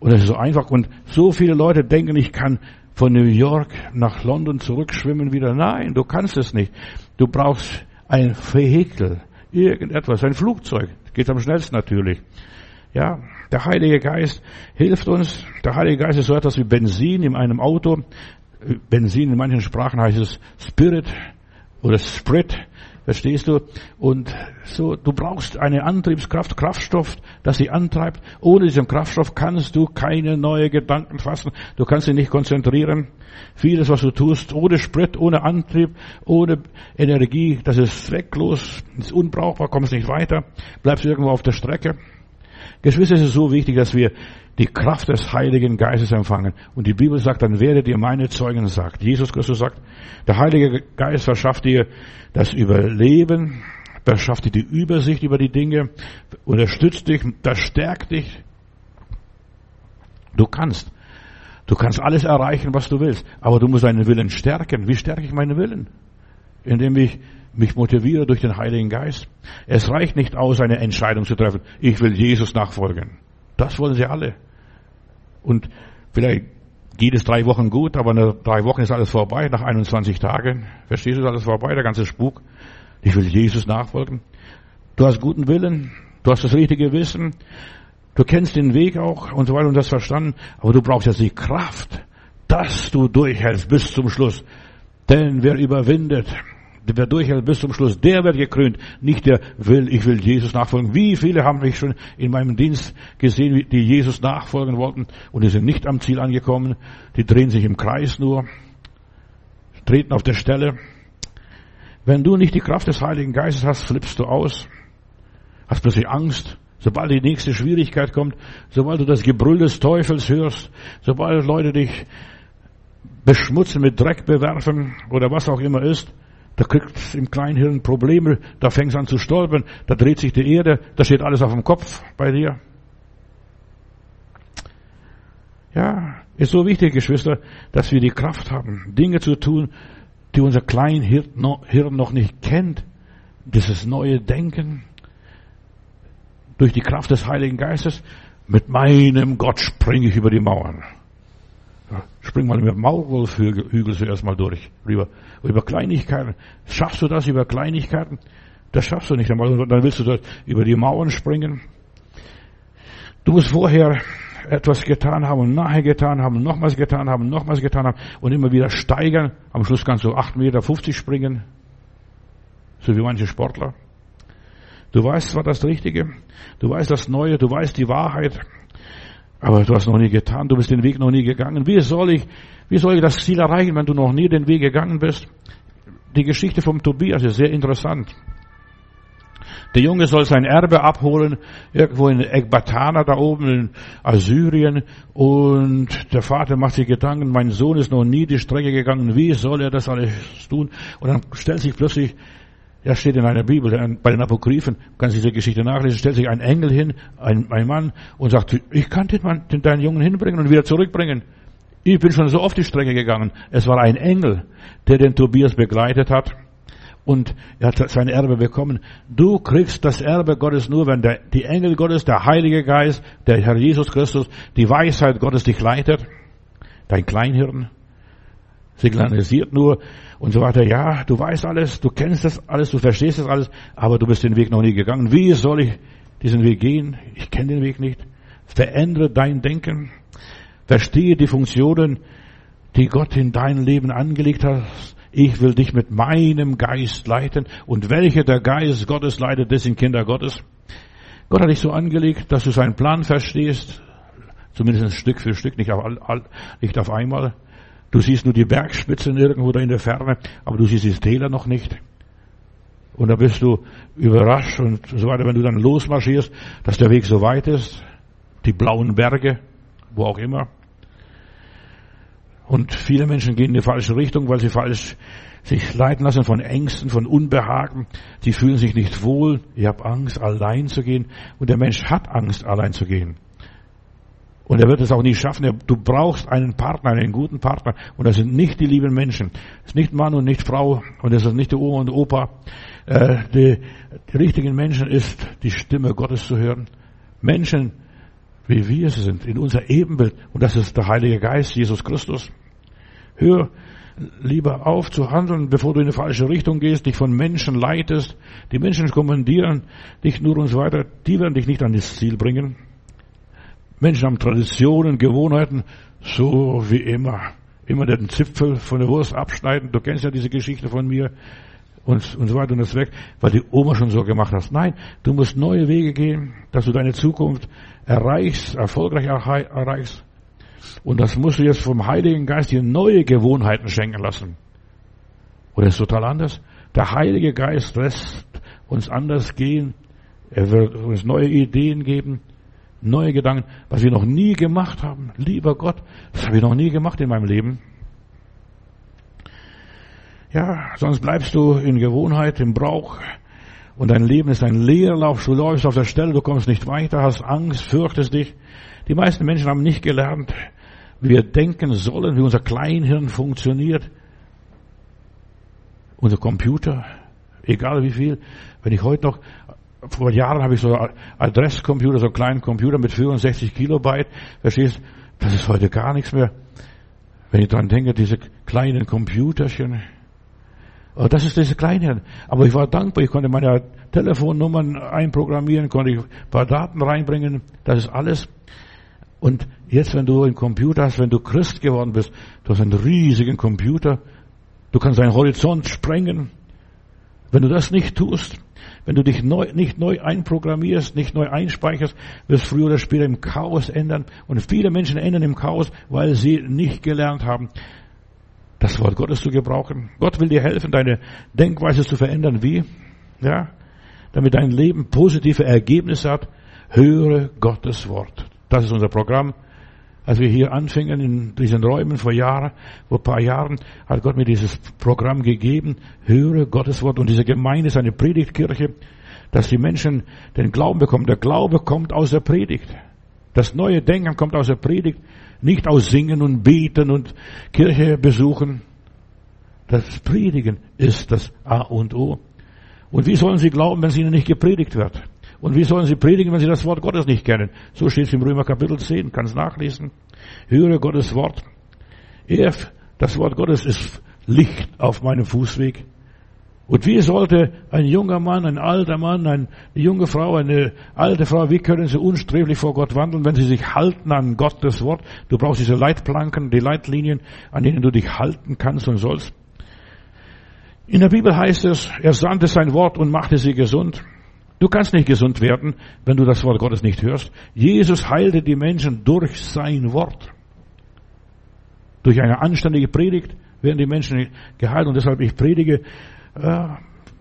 Und es ist so einfach. Und so viele Leute denken, ich kann von New York nach London zurückschwimmen wieder. Nein, du kannst es nicht. Du brauchst ein Vehikel, irgendetwas, ein Flugzeug. Geht am schnellsten natürlich. Ja, der Heilige Geist hilft uns. Der Heilige Geist ist so etwas wie Benzin in einem Auto. Benzin, in manchen Sprachen heißt es Spirit oder Sprit. Verstehst du? Und so, du brauchst eine Antriebskraft, Kraftstoff, das sie antreibt. Ohne diesen Kraftstoff kannst du keine neue Gedanken fassen. Du kannst dich nicht konzentrieren. Vieles, was du tust, ohne Sprit, ohne Antrieb, ohne Energie, das ist zwecklos, ist unbrauchbar, kommst nicht weiter, bleibst irgendwo auf der Strecke. Geschwister, es ist so wichtig, dass wir die Kraft des Heiligen Geistes empfangen. Und die Bibel sagt, dann werdet ihr meine Zeugen, sagt. Jesus Christus sagt, der Heilige Geist verschafft dir das Überleben, verschafft dir die Übersicht über die Dinge, unterstützt dich, verstärkt dich. Du kannst. Du kannst alles erreichen, was du willst. Aber du musst deinen Willen stärken. Wie stärke ich meinen Willen? Indem ich mich motiviere durch den Heiligen Geist. Es reicht nicht aus, eine Entscheidung zu treffen. Ich will Jesus nachfolgen. Das wollen sie alle. Und vielleicht geht es drei Wochen gut, aber nach drei Wochen ist alles vorbei, nach 21 Tagen. Verstehst du, ist alles vorbei, der ganze Spuk. Ich will Jesus nachfolgen. Du hast guten Willen, du hast das richtige Wissen, du kennst den Weg auch und so weiter und das verstanden, aber du brauchst jetzt die Kraft, dass du durchhältst bis zum Schluss. Denn wer überwindet, wer durchhält bis zum Schluss, der wird gekrönt. Nicht der will, ich will Jesus nachfolgen. Wie viele haben mich schon in meinem Dienst gesehen, die Jesus nachfolgen wollten und die sind nicht am Ziel angekommen. Die drehen sich im Kreis nur, treten auf der Stelle. Wenn du nicht die Kraft des Heiligen Geistes hast, flippst du aus, hast plötzlich Angst. Sobald die nächste Schwierigkeit kommt, sobald du das Gebrüll des Teufels hörst, sobald Leute dich beschmutzen, mit Dreck bewerfen oder was auch immer ist, da kriegt im Kleinhirn Probleme, da fängt es an zu stolpern, da dreht sich die Erde, da steht alles auf dem Kopf bei dir. Ja, ist so wichtig, Geschwister, dass wir die Kraft haben, Dinge zu tun, die unser Kleinhirn noch nicht kennt. Dieses neue Denken durch die Kraft des Heiligen Geistes. Mit meinem Gott springe ich über die Mauern. Spring mal mit dem Maulwolfhügel zuerst mal durch. Über, über Kleinigkeiten. Schaffst du das über Kleinigkeiten? Das schaffst du nicht einmal. Dann willst du dort über die Mauern springen. Du musst vorher etwas getan haben und nachher getan haben, nochmals getan haben, nochmals getan haben und immer wieder steigern. Am Schluss kannst du 8,50 Meter springen. So wie manche Sportler. Du weißt zwar das Richtige, du weißt das Neue, du weißt die Wahrheit, aber du hast noch nie getan, du bist den Weg noch nie gegangen. Wie soll ich, wie soll ich das Ziel erreichen, wenn du noch nie den Weg gegangen bist? Die Geschichte vom Tobias ist sehr interessant. Der Junge soll sein Erbe abholen, irgendwo in Ekbatana da oben in Assyrien. Und der Vater macht sich Gedanken, mein Sohn ist noch nie die Strecke gegangen, wie soll er das alles tun? Und dann stellt sich plötzlich ja, steht in einer Bibel, bei den Apokryphen, kannst diese Geschichte nachlesen, stellt sich ein Engel hin, ein, ein Mann, und sagt, ich kann den, Mann, den deinen Jungen hinbringen und wieder zurückbringen. Ich bin schon so oft die Strecke gegangen. Es war ein Engel, der den Tobias begleitet hat und er hat sein Erbe bekommen. Du kriegst das Erbe Gottes nur, wenn der, die Engel Gottes, der Heilige Geist, der Herr Jesus Christus, die Weisheit Gottes dich leitet. Dein Kleinhirn signalisiert nur, und so weiter. Ja, du weißt alles, du kennst das alles, du verstehst das alles, aber du bist den Weg noch nie gegangen. Wie soll ich diesen Weg gehen? Ich kenne den Weg nicht. Verändere dein Denken. Verstehe die Funktionen, die Gott in dein Leben angelegt hat. Ich will dich mit meinem Geist leiten. Und welcher der Geist Gottes leitet, das sind Kinder Gottes. Gott hat dich so angelegt, dass du seinen Plan verstehst. Zumindest Stück für Stück, nicht auf, nicht auf einmal. Du siehst nur die Bergspitzen irgendwo da in der Ferne, aber du siehst die Täler noch nicht. Und da bist du überrascht und so weiter, wenn du dann losmarschierst, dass der Weg so weit ist, die blauen Berge, wo auch immer. Und viele Menschen gehen in die falsche Richtung, weil sie falsch sich leiten lassen von Ängsten, von Unbehagen. Sie fühlen sich nicht wohl. Ich habe Angst, allein zu gehen. Und der Mensch hat Angst, allein zu gehen. Und er wird es auch nicht schaffen. Du brauchst einen Partner, einen guten Partner. Und das sind nicht die lieben Menschen. Das ist nicht Mann und nicht Frau. Und das ist nicht die Oma und Opa. Äh, die, die richtigen Menschen ist, die Stimme Gottes zu hören. Menschen, wie wir es sind, in unser Ebenbild. Und das ist der Heilige Geist, Jesus Christus. Hör lieber auf zu handeln, bevor du in die falsche Richtung gehst, dich von Menschen leitest. Die Menschen kommandieren dich nur und so weiter. Die werden dich nicht an das Ziel bringen. Menschen haben Traditionen, Gewohnheiten, so wie immer. immer den Zipfel von der Wurst abschneiden. Du kennst ja diese Geschichte von mir und, und so weiter und das weg, weil die Oma schon so gemacht hat. Nein, du musst neue Wege gehen, dass du deine Zukunft erreichst, erfolgreich erreichst. Und das musst du jetzt vom Heiligen Geist dir neue Gewohnheiten schenken lassen. Oder ist total anders? Der Heilige Geist lässt uns anders gehen. Er wird uns neue Ideen geben, neue Gedanken, was wir noch nie gemacht haben. Lieber Gott, das habe ich noch nie gemacht in meinem Leben. Ja, sonst bleibst du in Gewohnheit, im Brauch. Und dein Leben ist ein Leerlauf. Du läufst auf der Stelle, du kommst nicht weiter, hast Angst, fürchtest dich. Die meisten Menschen haben nicht gelernt, wie wir denken sollen, wie unser Kleinhirn funktioniert. Unser Computer, egal wie viel. Wenn ich heute noch, vor Jahren habe ich so Adresscomputer, so einen kleinen Computer mit 64 Kilobyte. Verstehst? Das ist heute gar nichts mehr. Wenn ich dran denke, diese kleinen Computerchen. Oh, das ist diese Kleinheit. Aber ich war dankbar, ich konnte meine Telefonnummern einprogrammieren, konnte ich ein paar Daten reinbringen. Das ist alles. Und jetzt, wenn du einen Computer hast, wenn du Christ geworden bist, du hast einen riesigen Computer, du kannst deinen Horizont sprengen. Wenn du das nicht tust, wenn du dich neu, nicht neu einprogrammierst, nicht neu einspeicherst, wirst früher oder später im Chaos ändern. Und viele Menschen ändern im Chaos, weil sie nicht gelernt haben, das Wort Gottes zu gebrauchen. Gott will dir helfen, deine Denkweise zu verändern. Wie? Ja, damit dein Leben positive Ergebnisse hat. Höre Gottes Wort. Das ist unser Programm. Als wir hier anfingen in diesen Räumen vor Jahren, vor paar Jahren, hat Gott mir dieses Programm gegeben. Höre Gottes Wort. Und diese Gemeinde ist eine Predigtkirche, dass die Menschen den Glauben bekommen. Der Glaube kommt aus der Predigt. Das neue Denken kommt aus der Predigt. Nicht aus Singen und Beten und Kirche besuchen. Das Predigen ist das A und O. Und wie sollen sie glauben, wenn es ihnen nicht gepredigt wird? Und wie sollen sie predigen, wenn sie das Wort Gottes nicht kennen? So steht es im Römer Kapitel 10, kann es nachlesen. Höre Gottes Wort. Er, das Wort Gottes ist Licht auf meinem Fußweg. Und wie sollte ein junger Mann, ein alter Mann, eine junge Frau, eine alte Frau, wie können sie unsträflich vor Gott wandeln, wenn sie sich halten an Gottes Wort? Du brauchst diese Leitplanken, die Leitlinien, an denen du dich halten kannst und sollst. In der Bibel heißt es, er sandte sein Wort und machte sie gesund. Du kannst nicht gesund werden, wenn du das Wort Gottes nicht hörst. Jesus heilte die Menschen durch sein Wort. Durch eine anständige Predigt werden die Menschen geheilt und deshalb ich predige äh,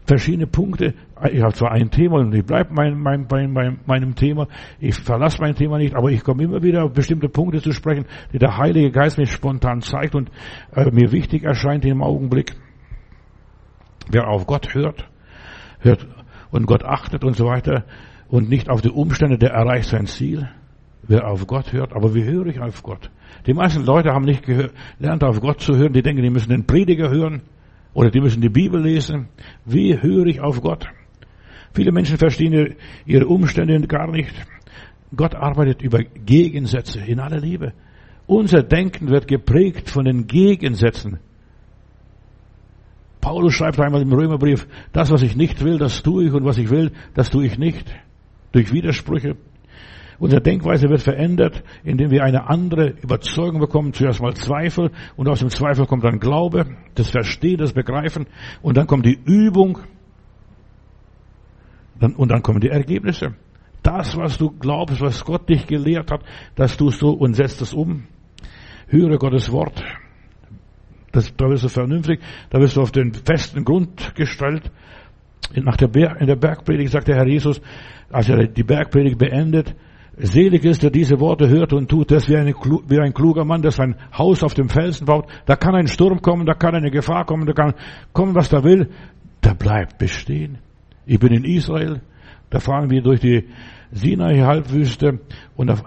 verschiedene Punkte. Ich habe zwar ein Thema und ich bleibe mein, mein, mein, meinem Thema. Ich verlasse mein Thema nicht, aber ich komme immer wieder auf bestimmte Punkte zu sprechen, die der Heilige Geist mir spontan zeigt und äh, mir wichtig erscheint im Augenblick. Wer auf Gott hört, hört und Gott achtet und so weiter und nicht auf die Umstände, der erreicht sein Ziel. Wer auf Gott hört, aber wie höre ich auf Gott? Die meisten Leute haben nicht gelernt, auf Gott zu hören. Die denken, die müssen den Prediger hören. Oder die müssen die Bibel lesen. Wie höre ich auf Gott? Viele Menschen verstehen ihre Umstände gar nicht. Gott arbeitet über Gegensätze in aller Liebe. Unser Denken wird geprägt von den Gegensätzen. Paulus schreibt einmal im Römerbrief, das, was ich nicht will, das tue ich und was ich will, das tue ich nicht. Durch Widersprüche. Unsere Denkweise wird verändert, indem wir eine andere Überzeugung bekommen. Zuerst mal Zweifel und aus dem Zweifel kommt dann Glaube, das Verstehen, das Begreifen und dann kommt die Übung und dann kommen die Ergebnisse. Das, was du glaubst, was Gott dich gelehrt hat, das tust du und setzt es um. Höre Gottes Wort. Das, da wirst du vernünftig, da wirst du auf den festen Grund gestellt. Nach der Berg, in der Bergpredigt sagt der Herr Jesus, als er die Bergpredigt beendet, Selig ist, der diese Worte hört und tut, das wie, eine, wie ein kluger Mann, der sein Haus auf dem Felsen baut. Da kann ein Sturm kommen, da kann eine Gefahr kommen, da kann kommen, was da will. Der bleibt bestehen. Ich bin in Israel, da fahren wir durch die Sinai-Halbwüste und da,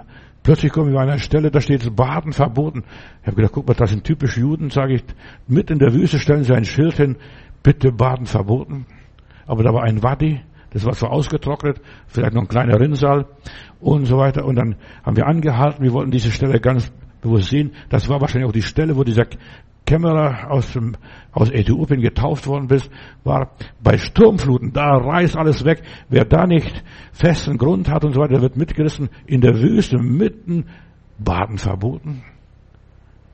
plötzlich kommen wir an einer Stelle, da steht Baden verboten. Ich habe gedacht, guck mal, das sind typisch Juden, sage ich. Mitten in der Wüste stellen sie ein Schild hin, bitte Baden verboten. Aber da war ein Wadi, das war so ausgetrocknet, vielleicht noch ein kleiner Rinnsal und so weiter. Und dann haben wir angehalten, wir wollten diese Stelle ganz bewusst sehen. Das war wahrscheinlich auch die Stelle, wo dieser Kämmerer aus, dem, aus Äthiopien getauft worden ist, war bei Sturmfluten, da reißt alles weg. Wer da nicht festen Grund hat und so weiter, wird mitgerissen in der Wüste, mitten Baden verboten.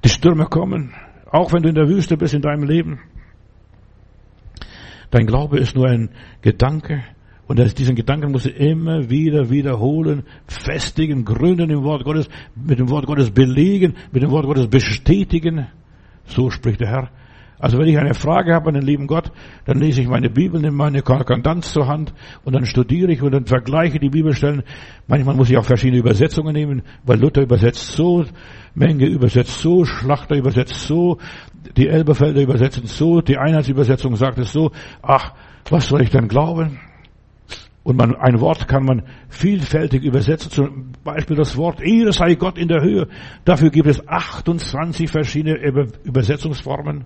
Die Stürme kommen, Auch wenn du in der Wüste bist in deinem Leben. Dein Glaube ist nur ein Gedanke. Und diesen Gedanken musst du immer wieder wiederholen, festigen, gründen im Wort Gottes, mit dem Wort Gottes belegen, mit dem Wort Gottes bestätigen. So spricht der Herr. Also wenn ich eine Frage habe an den lieben Gott, dann lese ich meine Bibel, nehme meine Konkordanz zur Hand und dann studiere ich und dann vergleiche die Bibelstellen. Manchmal muss ich auch verschiedene Übersetzungen nehmen, weil Luther übersetzt so, Menge übersetzt so, Schlachter übersetzt so, die Elberfelder übersetzen so, die Einheitsübersetzung sagt es so. Ach, was soll ich denn glauben? Und man, ein Wort kann man vielfältig übersetzen. Zum Beispiel das Wort Ehre sei Gott in der Höhe. Dafür gibt es 28 verschiedene Übersetzungsformen.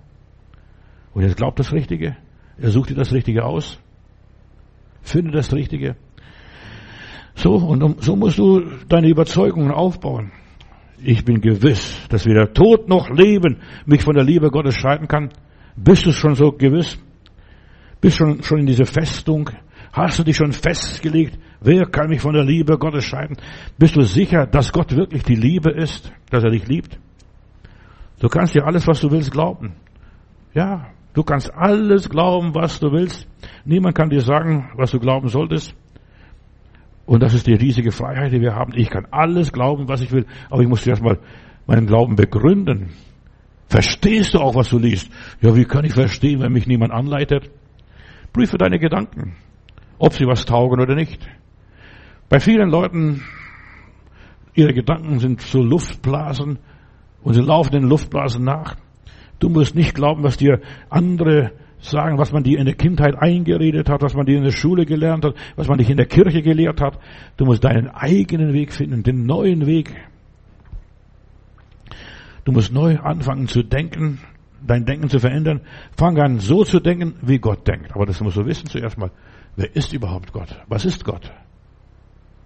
Und jetzt glaubt das Richtige. Er sucht dir das Richtige aus. Finde das Richtige. So, und so musst du deine Überzeugungen aufbauen. Ich bin gewiss, dass weder Tod noch Leben mich von der Liebe Gottes scheiden kann. Bist du schon so gewiss? Bist du schon, schon in diese Festung? Hast du dich schon festgelegt? Wer kann mich von der Liebe Gottes scheiden? Bist du sicher, dass Gott wirklich die Liebe ist? Dass er dich liebt? Du kannst dir alles, was du willst, glauben. Ja, Du kannst alles glauben, was du willst. Niemand kann dir sagen, was du glauben solltest. Und das ist die riesige Freiheit, die wir haben. Ich kann alles glauben, was ich will, aber ich muss erstmal meinen Glauben begründen. Verstehst du auch, was du liest? Ja, wie kann ich verstehen, wenn mich niemand anleitet? Prüfe deine Gedanken, ob sie was taugen oder nicht. Bei vielen Leuten, ihre Gedanken sind so Luftblasen und sie laufen den Luftblasen nach. Du musst nicht glauben, was dir andere sagen, was man dir in der Kindheit eingeredet hat, was man dir in der Schule gelernt hat, was man dich in der Kirche gelehrt hat. Du musst deinen eigenen Weg finden, den neuen Weg. Du musst neu anfangen zu denken, dein Denken zu verändern. Fang an, so zu denken, wie Gott denkt. Aber das musst du wissen zuerst mal. Wer ist überhaupt Gott? Was ist Gott?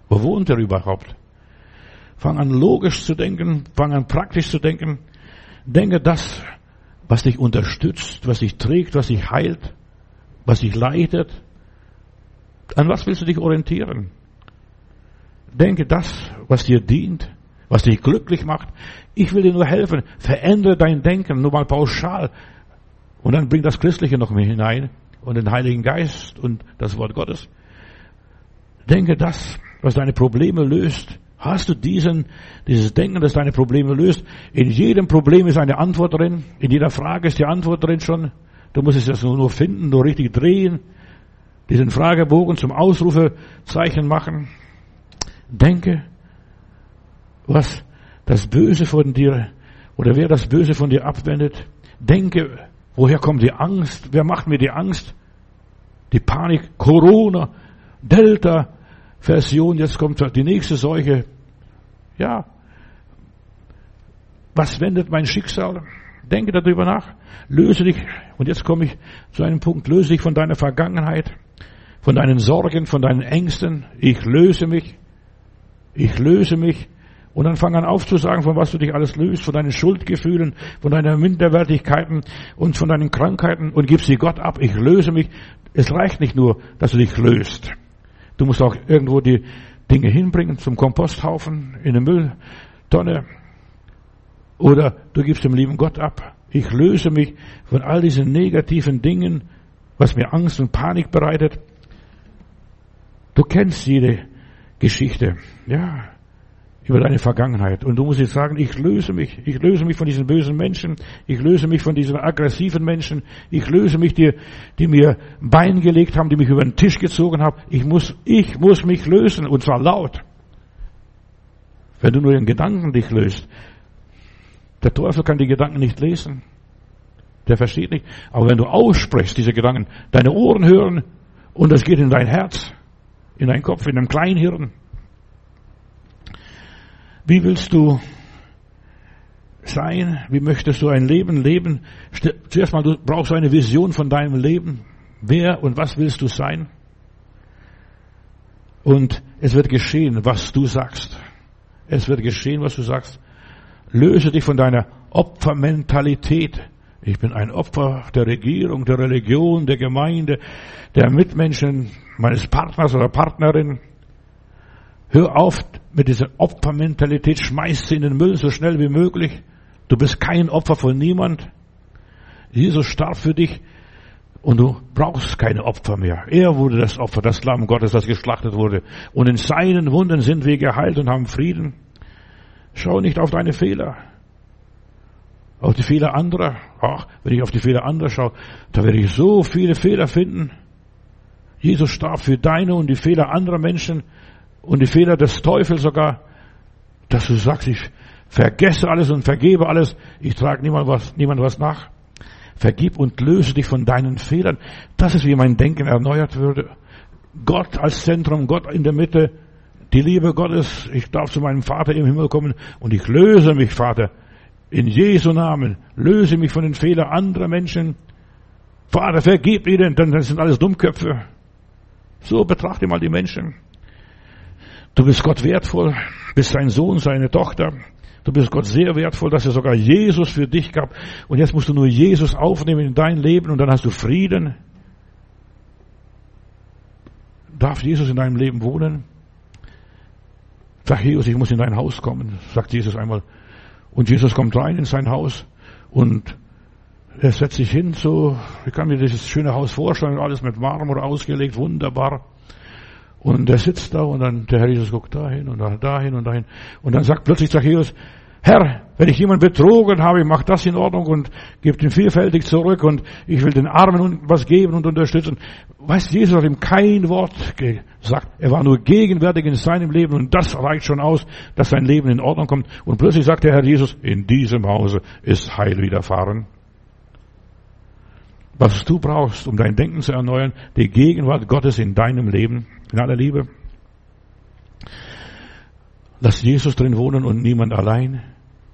Wo wohnt er überhaupt? Fang an, logisch zu denken. Fang an, praktisch zu denken. Denke das, was dich unterstützt, was dich trägt, was dich heilt, was dich leitet. An was willst du dich orientieren? Denke das, was dir dient, was dich glücklich macht. Ich will dir nur helfen. Verändere dein Denken, nur mal pauschal. Und dann bring das Christliche noch mehr hinein und den Heiligen Geist und das Wort Gottes. Denke das, was deine Probleme löst. Hast du diesen, dieses Denken, das deine Probleme löst? In jedem Problem ist eine Antwort drin. In jeder Frage ist die Antwort drin schon. Du musst es jetzt nur finden, nur richtig drehen. Diesen Fragebogen zum Ausrufezeichen machen. Denke, was das Böse von dir oder wer das Böse von dir abwendet. Denke, woher kommt die Angst? Wer macht mir die Angst? Die Panik, Corona, Delta, Version, jetzt kommt die nächste Seuche. Ja. Was wendet mein Schicksal? Denke darüber nach. Löse dich, und jetzt komme ich zu einem Punkt, löse dich von deiner Vergangenheit, von deinen Sorgen, von deinen Ängsten. Ich löse mich. Ich löse mich. Und dann fang an aufzusagen, von was du dich alles löst, von deinen Schuldgefühlen, von deinen Minderwertigkeiten und von deinen Krankheiten und gib sie Gott ab. Ich löse mich. Es reicht nicht nur, dass du dich löst. Du musst auch irgendwo die Dinge hinbringen zum Komposthaufen, in eine Mülltonne. Oder du gibst dem lieben Gott ab. Ich löse mich von all diesen negativen Dingen, was mir Angst und Panik bereitet. Du kennst jede Geschichte. Ja über deine Vergangenheit. Und du musst jetzt sagen, ich löse mich. Ich löse mich von diesen bösen Menschen. Ich löse mich von diesen aggressiven Menschen. Ich löse mich, die, die mir Bein gelegt haben, die mich über den Tisch gezogen haben. Ich muss, ich muss mich lösen. Und zwar laut. Wenn du nur den Gedanken dich löst. Der Teufel kann die Gedanken nicht lesen. Der versteht nicht. Aber wenn du aussprichst, diese Gedanken, deine Ohren hören und das geht in dein Herz, in deinen Kopf, in dein Kleinhirn, wie willst du sein? Wie möchtest du ein Leben leben? Zuerst mal, du brauchst eine Vision von deinem Leben. Wer und was willst du sein? Und es wird geschehen, was du sagst. Es wird geschehen, was du sagst. Löse dich von deiner Opfermentalität. Ich bin ein Opfer der Regierung, der Religion, der Gemeinde, der Mitmenschen, meines Partners oder Partnerin. Hör auf mit dieser Opfermentalität, schmeiß sie in den Müll so schnell wie möglich. Du bist kein Opfer von niemand. Jesus starb für dich und du brauchst keine Opfer mehr. Er wurde das Opfer, das Lamm Gottes, das geschlachtet wurde. Und in seinen Wunden sind wir geheilt und haben Frieden. Schau nicht auf deine Fehler. Auf die Fehler anderer. Ach, wenn ich auf die Fehler anderer schaue, da werde ich so viele Fehler finden. Jesus starb für deine und die Fehler anderer Menschen und die Fehler des Teufels sogar, dass du sagst, ich vergesse alles und vergebe alles, ich trage niemand was, niemand was nach. Vergib und löse dich von deinen Fehlern. Das ist, wie mein Denken erneuert würde. Gott als Zentrum, Gott in der Mitte, die Liebe Gottes. Ich darf zu meinem Vater im Himmel kommen und ich löse mich, Vater, in Jesu Namen. Löse mich von den Fehlern anderer Menschen. Vater, vergib ihnen, denn das sind alles Dummköpfe. So betrachte mal die Menschen. Du bist Gott wertvoll, bist sein Sohn, seine Tochter. Du bist Gott sehr wertvoll, dass er sogar Jesus für dich gab. Und jetzt musst du nur Jesus aufnehmen in dein Leben und dann hast du Frieden. Darf Jesus in deinem Leben wohnen? Sag Jesus, ich muss in dein Haus kommen, sagt Jesus einmal. Und Jesus kommt rein in sein Haus und er setzt sich hin, so, ich kann mir dieses schöne Haus vorstellen, alles mit Marmor ausgelegt, wunderbar. Und er sitzt da und dann der Herr Jesus guckt dahin und dahin und dahin. Und dann sagt plötzlich Zachäus, Herr, wenn ich jemanden betrogen habe, ich mache das in Ordnung und gebe ihm vielfältig zurück und ich will den Armen was geben und unterstützen. Weißt, Jesus hat ihm kein Wort gesagt. Er war nur gegenwärtig in seinem Leben und das reicht schon aus, dass sein Leben in Ordnung kommt. Und plötzlich sagt der Herr Jesus, in diesem Hause ist Heil widerfahren. Was du brauchst, um dein Denken zu erneuern, die Gegenwart Gottes in deinem Leben, in aller Liebe. Lass Jesus drin wohnen und niemand allein.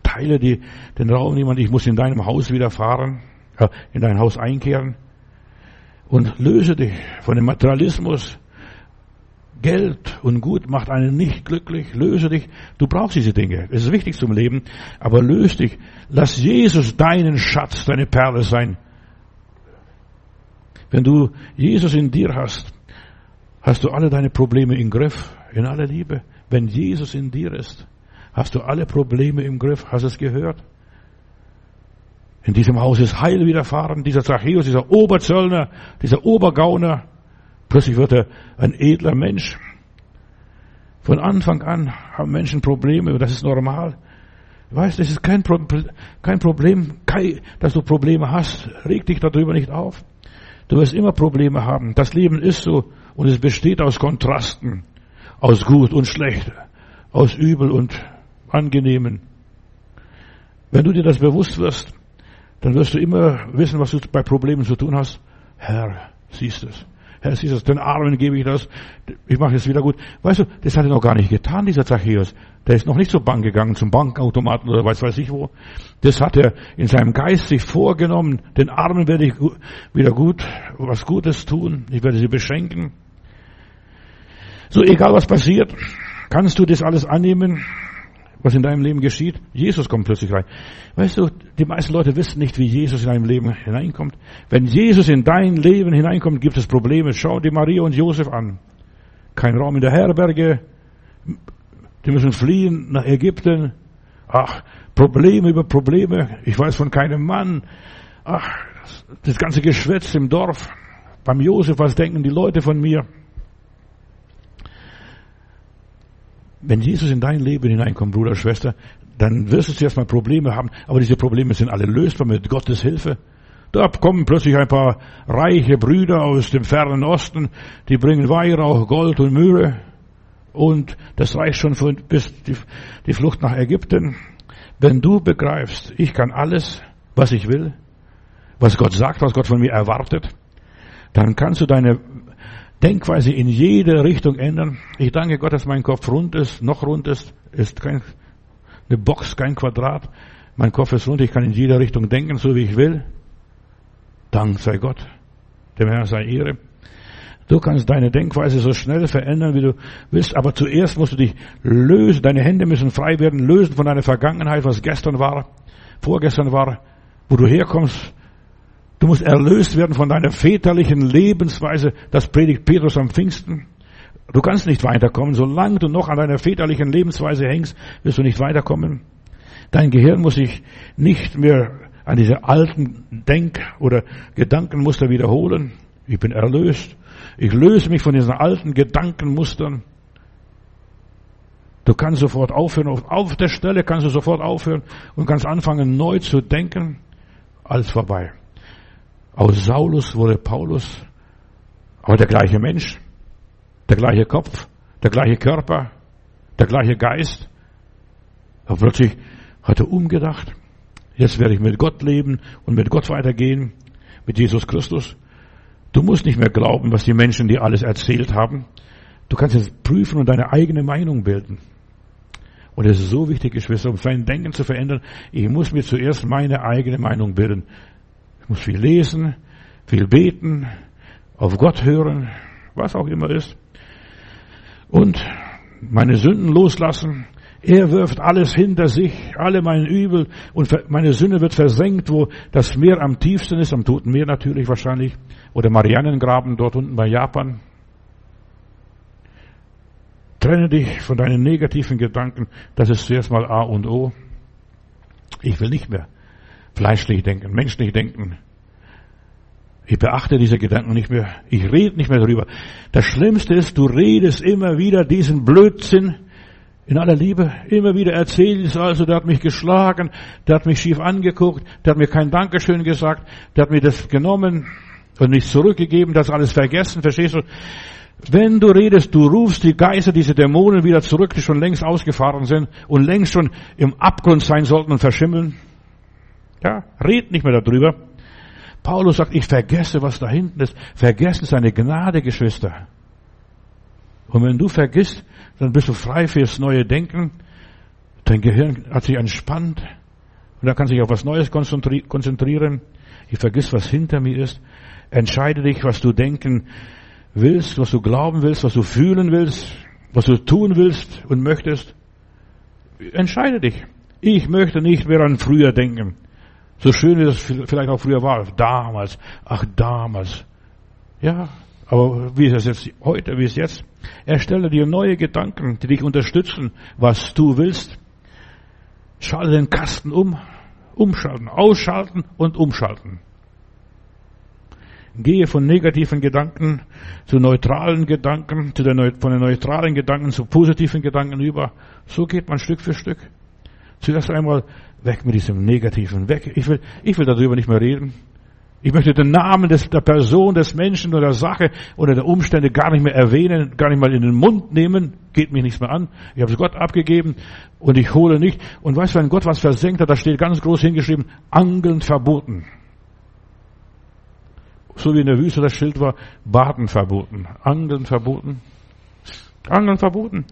Teile die, den Raum niemand. Ich muss in deinem Haus wieder fahren, in dein Haus einkehren. Und löse dich von dem Materialismus. Geld und Gut macht einen nicht glücklich. Löse dich. Du brauchst diese Dinge. Es ist wichtig zum Leben. Aber löse dich. Lass Jesus deinen Schatz, deine Perle sein. Wenn du Jesus in dir hast, hast du alle deine Probleme im Griff, in aller Liebe. Wenn Jesus in dir ist, hast du alle Probleme im Griff. Hast es gehört? In diesem Haus ist Heil widerfahren. Dieser Zachäus, dieser Oberzöllner, dieser Obergauner, plötzlich wird er ein edler Mensch. Von Anfang an haben Menschen Probleme, das ist normal. Weißt, es ist kein, Pro kein Problem, dass du Probleme hast. Reg dich darüber nicht auf. Du wirst immer Probleme haben. Das Leben ist so und es besteht aus Kontrasten, aus gut und schlecht, aus übel und angenehmen. Wenn du dir das bewusst wirst, dann wirst du immer wissen, was du bei Problemen zu tun hast. Herr, siehst es. Herr, siehst es. Den Armen gebe ich das. Ich mache es wieder gut. Weißt du, das hat er noch gar nicht getan, dieser Zachäus. Der ist noch nicht zur Bank gegangen, zum Bankautomaten oder weiß weiß ich wo. Das hat er in seinem Geist sich vorgenommen. Den Armen werde ich wieder gut, was Gutes tun. Ich werde sie beschenken. So, egal was passiert, kannst du das alles annehmen, was in deinem Leben geschieht? Jesus kommt plötzlich rein. Weißt du, die meisten Leute wissen nicht, wie Jesus in dein Leben hineinkommt. Wenn Jesus in dein Leben hineinkommt, gibt es Probleme. Schau dir Maria und Josef an. Kein Raum in der Herberge, die müssen fliehen nach Ägypten. Ach, Probleme über Probleme. Ich weiß von keinem Mann. Ach, das ganze Geschwätz im Dorf. Beim Josef, was denken die Leute von mir? Wenn Jesus in dein Leben hineinkommt, Bruder, Schwester, dann wirst du zuerst mal Probleme haben, aber diese Probleme sind alle lösbar mit Gottes Hilfe. Da kommen plötzlich ein paar reiche Brüder aus dem fernen Osten, die bringen Weihrauch, Gold und Mühe. Und das reicht schon für, bis die, die Flucht nach Ägypten. Wenn du begreifst, ich kann alles, was ich will, was Gott sagt, was Gott von mir erwartet, dann kannst du deine Denkweise in jede Richtung ändern. Ich danke Gott, dass mein Kopf rund ist, noch rund ist, ist kein, eine Box, kein Quadrat. Mein Kopf ist rund, ich kann in jede Richtung denken, so wie ich will. Dank sei Gott. Dem Herrn sei Ehre. Du kannst deine Denkweise so schnell verändern, wie du willst, aber zuerst musst du dich lösen. Deine Hände müssen frei werden, lösen von deiner Vergangenheit, was gestern war, vorgestern war, wo du herkommst. Du musst erlöst werden von deiner väterlichen Lebensweise. Das predigt Petrus am Pfingsten. Du kannst nicht weiterkommen. Solange du noch an deiner väterlichen Lebensweise hängst, wirst du nicht weiterkommen. Dein Gehirn muss sich nicht mehr an diese alten Denk- oder Gedankenmuster wiederholen. Ich bin erlöst. Ich löse mich von diesen alten Gedankenmustern. Du kannst sofort aufhören, auf der Stelle kannst du sofort aufhören und kannst anfangen neu zu denken. Alles vorbei. Aus Saulus wurde Paulus, aber der gleiche Mensch, der gleiche Kopf, der gleiche Körper, der gleiche Geist. Aber plötzlich hat er umgedacht. Jetzt werde ich mit Gott leben und mit Gott weitergehen, mit Jesus Christus. Du musst nicht mehr glauben, was die Menschen dir alles erzählt haben. Du kannst jetzt prüfen und deine eigene Meinung bilden. Und es ist so wichtig, Geschwister, um sein Denken zu verändern, ich muss mir zuerst meine eigene Meinung bilden. Ich muss viel lesen, viel beten, auf Gott hören, was auch immer ist. Und meine Sünden loslassen. Er wirft alles hinter sich, alle meine Übel und meine Sünde wird versenkt, wo das Meer am tiefsten ist, am Toten Meer natürlich wahrscheinlich, oder Marianengraben dort unten bei Japan. Trenne dich von deinen negativen Gedanken. Das ist zuerst mal A und O. Ich will nicht mehr fleischlich denken, menschlich denken. Ich beachte diese Gedanken nicht mehr. Ich rede nicht mehr darüber. Das Schlimmste ist, du redest immer wieder diesen Blödsinn in aller Liebe. Immer wieder erzählst also, der hat mich geschlagen, der hat mich schief angeguckt, der hat mir kein Dankeschön gesagt, der hat mir das genommen und nicht zurückgegeben, das alles vergessen, verstehst du? Wenn du redest, du rufst die Geister, diese Dämonen wieder zurück, die schon längst ausgefahren sind und längst schon im Abgrund sein sollten und verschimmeln. Ja, red nicht mehr darüber. Paulus sagt, ich vergesse, was da hinten ist. Vergessen seine Gnade, Geschwister. Und wenn du vergisst, dann bist du frei fürs neue Denken. Dein Gehirn hat sich entspannt und er kann sich auf was Neues konzentrieren. Ich vergiss, was hinter mir ist. Entscheide dich, was du denken willst, was du glauben willst, was du fühlen willst, was du tun willst und möchtest, entscheide dich. Ich möchte nicht mehr an früher denken. So schön wie das vielleicht auch früher war. Damals. Ach, damals. Ja, aber wie ist es jetzt heute, wie ist es jetzt? Erstelle dir neue Gedanken, die dich unterstützen, was du willst. Schalte den Kasten um, umschalten, ausschalten und umschalten. Gehe von negativen Gedanken zu neutralen Gedanken, zu der, von den neutralen Gedanken zu positiven Gedanken über. So geht man Stück für Stück. Zuerst einmal weg mit diesem Negativen, weg. Ich will, ich will darüber nicht mehr reden. Ich möchte den Namen des, der Person, des Menschen oder der Sache oder der Umstände gar nicht mehr erwähnen, gar nicht mal in den Mund nehmen. Geht mich nichts mehr an. Ich habe es Gott abgegeben und ich hole nicht. Und weißt du, wenn Gott was versenkt hat, da steht ganz groß hingeschrieben, Angeln verboten so wie in der Wüste das Schild war, Baden verboten, Angeln verboten, Angeln verboten.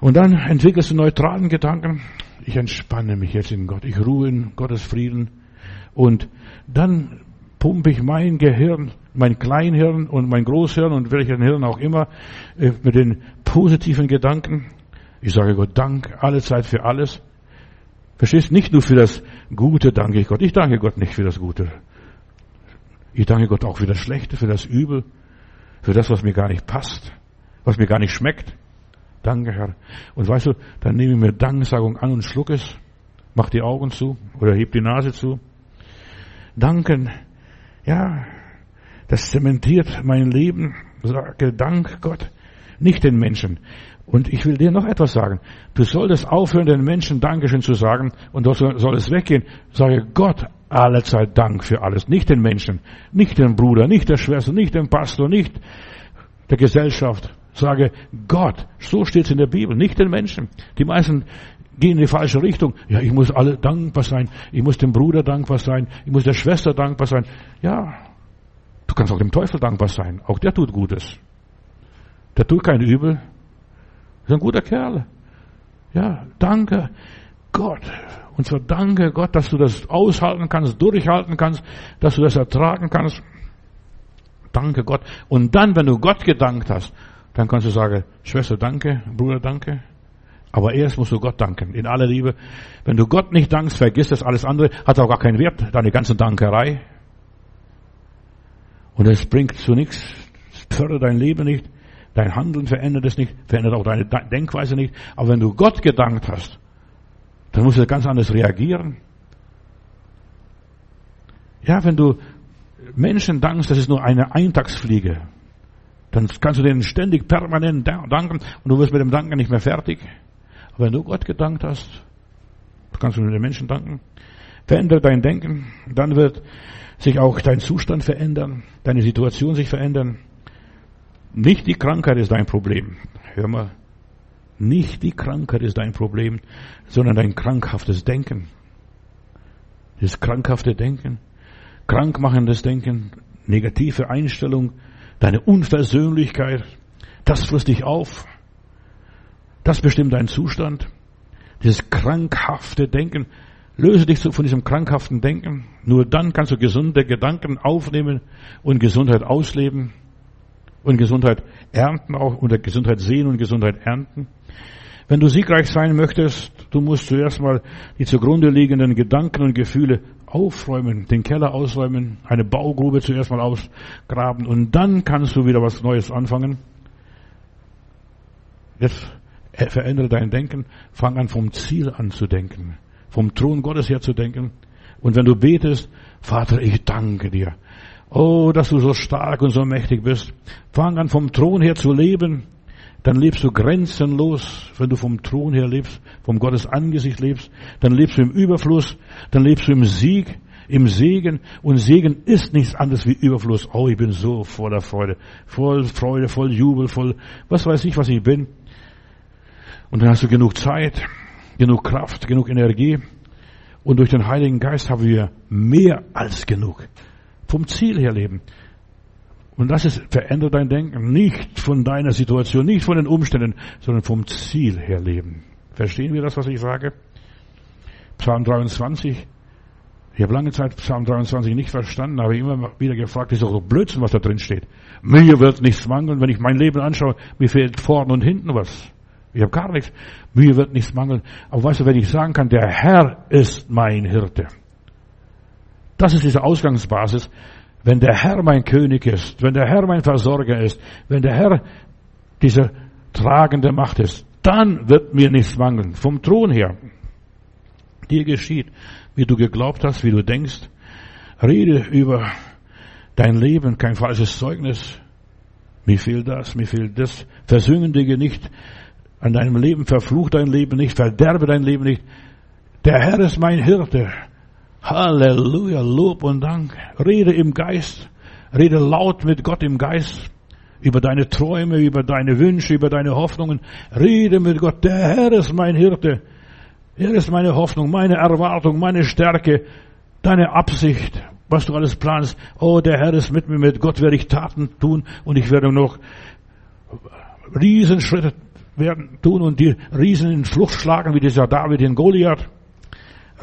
Und dann entwickelst du neutralen Gedanken. Ich entspanne mich jetzt in Gott. Ich ruhe in Gottes Frieden. Und dann pumpe ich mein Gehirn, mein Kleinhirn und mein Großhirn und welchen Hirn auch immer äh, mit den positiven Gedanken. Ich sage Gott Dank, alle Zeit für alles. Verstehst? Nicht nur für das Gute danke ich Gott. Ich danke Gott nicht für das Gute. Ich danke Gott auch für das Schlechte, für das Übel, für das, was mir gar nicht passt, was mir gar nicht schmeckt. Danke, Herr. Und weißt du, dann nehme ich mir Danksagung an und schluck es, mach die Augen zu oder heb die Nase zu. Danken, ja, das zementiert mein Leben. Sage Dank Gott, nicht den Menschen. Und ich will dir noch etwas sagen. Du solltest aufhören, den Menschen Dankeschön zu sagen und dort soll es weggehen. Sage Gott allezeit Dank für alles. Nicht den Menschen, nicht den Bruder, nicht der Schwester, nicht dem Pastor, nicht der Gesellschaft. Sage Gott. So steht es in der Bibel, nicht den Menschen. Die meisten gehen in die falsche Richtung. Ja, ich muss alle dankbar sein. Ich muss dem Bruder dankbar sein. Ich muss der Schwester dankbar sein. Ja, du kannst auch dem Teufel dankbar sein. Auch der tut Gutes. Der tut kein Übel. Ist ein guter Kerl. Ja, danke Gott. Und zwar danke Gott, dass du das aushalten kannst, durchhalten kannst, dass du das ertragen kannst. Danke Gott. Und dann, wenn du Gott gedankt hast, dann kannst du sagen, Schwester, danke, Bruder, danke. Aber erst musst du Gott danken, in aller Liebe. Wenn du Gott nicht dankst, vergiss das alles andere, hat auch gar keinen Wert, deine ganze Dankerei. Und es bringt zu nichts, es fördert dein Leben nicht. Dein Handeln verändert es nicht, verändert auch deine Denkweise nicht. Aber wenn du Gott gedankt hast, dann musst du ganz anders reagieren. Ja, wenn du Menschen dankst, das ist nur eine Eintagsfliege. Dann kannst du denen ständig permanent danken und du wirst mit dem Danken nicht mehr fertig. Aber wenn du Gott gedankt hast, kannst du den Menschen danken. Verändere dein Denken, dann wird sich auch dein Zustand verändern, deine Situation sich verändern. Nicht die Krankheit ist dein Problem. Hör mal. Nicht die Krankheit ist dein Problem, sondern dein krankhaftes Denken. Das krankhafte Denken, krankmachendes Denken, negative Einstellung, deine Unversöhnlichkeit, das frisst dich auf. Das bestimmt deinen Zustand. Dieses krankhafte Denken. Löse dich von diesem krankhaften Denken. Nur dann kannst du gesunde Gedanken aufnehmen und Gesundheit ausleben und Gesundheit ernten auch, oder Gesundheit sehen und Gesundheit ernten. Wenn du siegreich sein möchtest, du musst zuerst mal die zugrunde liegenden Gedanken und Gefühle aufräumen, den Keller ausräumen, eine Baugrube zuerst mal ausgraben und dann kannst du wieder was Neues anfangen. Jetzt verändere dein Denken, fang an vom Ziel an zu denken, vom Thron Gottes her zu denken. Und wenn du betest, Vater, ich danke dir. Oh, dass du so stark und so mächtig bist. Fang an vom Thron her zu leben dann lebst du grenzenlos, wenn du vom Thron her lebst, vom Gottes Angesicht lebst, dann lebst du im Überfluss, dann lebst du im Sieg, im Segen. Und Segen ist nichts anderes wie Überfluss. Oh, ich bin so voller Freude, voll Freude, voll Jubel, voll, was weiß ich, was ich bin. Und dann hast du genug Zeit, genug Kraft, genug Energie. Und durch den Heiligen Geist haben wir mehr als genug. Vom Ziel her leben. Und das ist, verändert dein Denken. Nicht von deiner Situation, nicht von den Umständen, sondern vom Ziel her leben. Verstehen wir das, was ich sage? Psalm 23. Ich habe lange Zeit Psalm 23 nicht verstanden, habe immer wieder gefragt, ist doch Blödsinn, was da drin steht. Mir wird nichts mangeln, wenn ich mein Leben anschaue, mir fehlt vorne und hinten was. Ich habe gar nichts. Mir wird nichts mangeln. Aber weißt du, wenn ich sagen kann, der Herr ist mein Hirte. Das ist diese Ausgangsbasis. Wenn der Herr mein König ist, wenn der Herr mein Versorger ist, wenn der Herr diese tragende Macht ist, dann wird mir nichts mangeln. Vom Thron her. Dir geschieht, wie du geglaubt hast, wie du denkst. Rede über dein Leben, kein falsches Zeugnis. Mir fehlt das, mir fehlt das. Versündige nicht an deinem Leben, verfluch dein Leben nicht, verderbe dein Leben nicht. Der Herr ist mein Hirte. Halleluja, Lob und Dank. Rede im Geist. Rede laut mit Gott im Geist. Über deine Träume, über deine Wünsche, über deine Hoffnungen. Rede mit Gott. Der Herr ist mein Hirte. Er ist meine Hoffnung, meine Erwartung, meine Stärke, deine Absicht, was du alles planst. Oh, der Herr ist mit mir, mit Gott werde ich Taten tun und ich werde noch Riesenschritte werden tun und die Riesen in Flucht schlagen, wie dieser David in Goliath.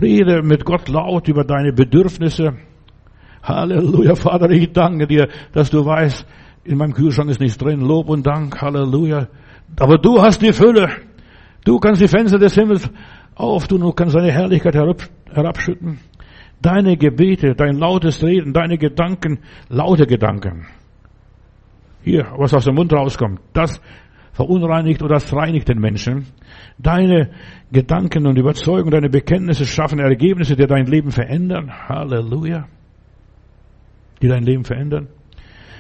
Rede mit Gott laut über deine Bedürfnisse. Halleluja, Vater, ich danke dir, dass du weißt, in meinem Kühlschrank ist nichts drin. Lob und Dank, Halleluja. Aber du hast die Fülle. Du kannst die Fenster des Himmels auftun und kannst deine Herrlichkeit herab, herabschütten. Deine Gebete, dein lautes Reden, deine Gedanken, laute Gedanken. Hier, was aus dem Mund rauskommt, das verunreinigt oder das reinigt den Menschen. Deine Gedanken und Überzeugungen, deine Bekenntnisse schaffen Ergebnisse, die dein Leben verändern. Halleluja. Die dein Leben verändern.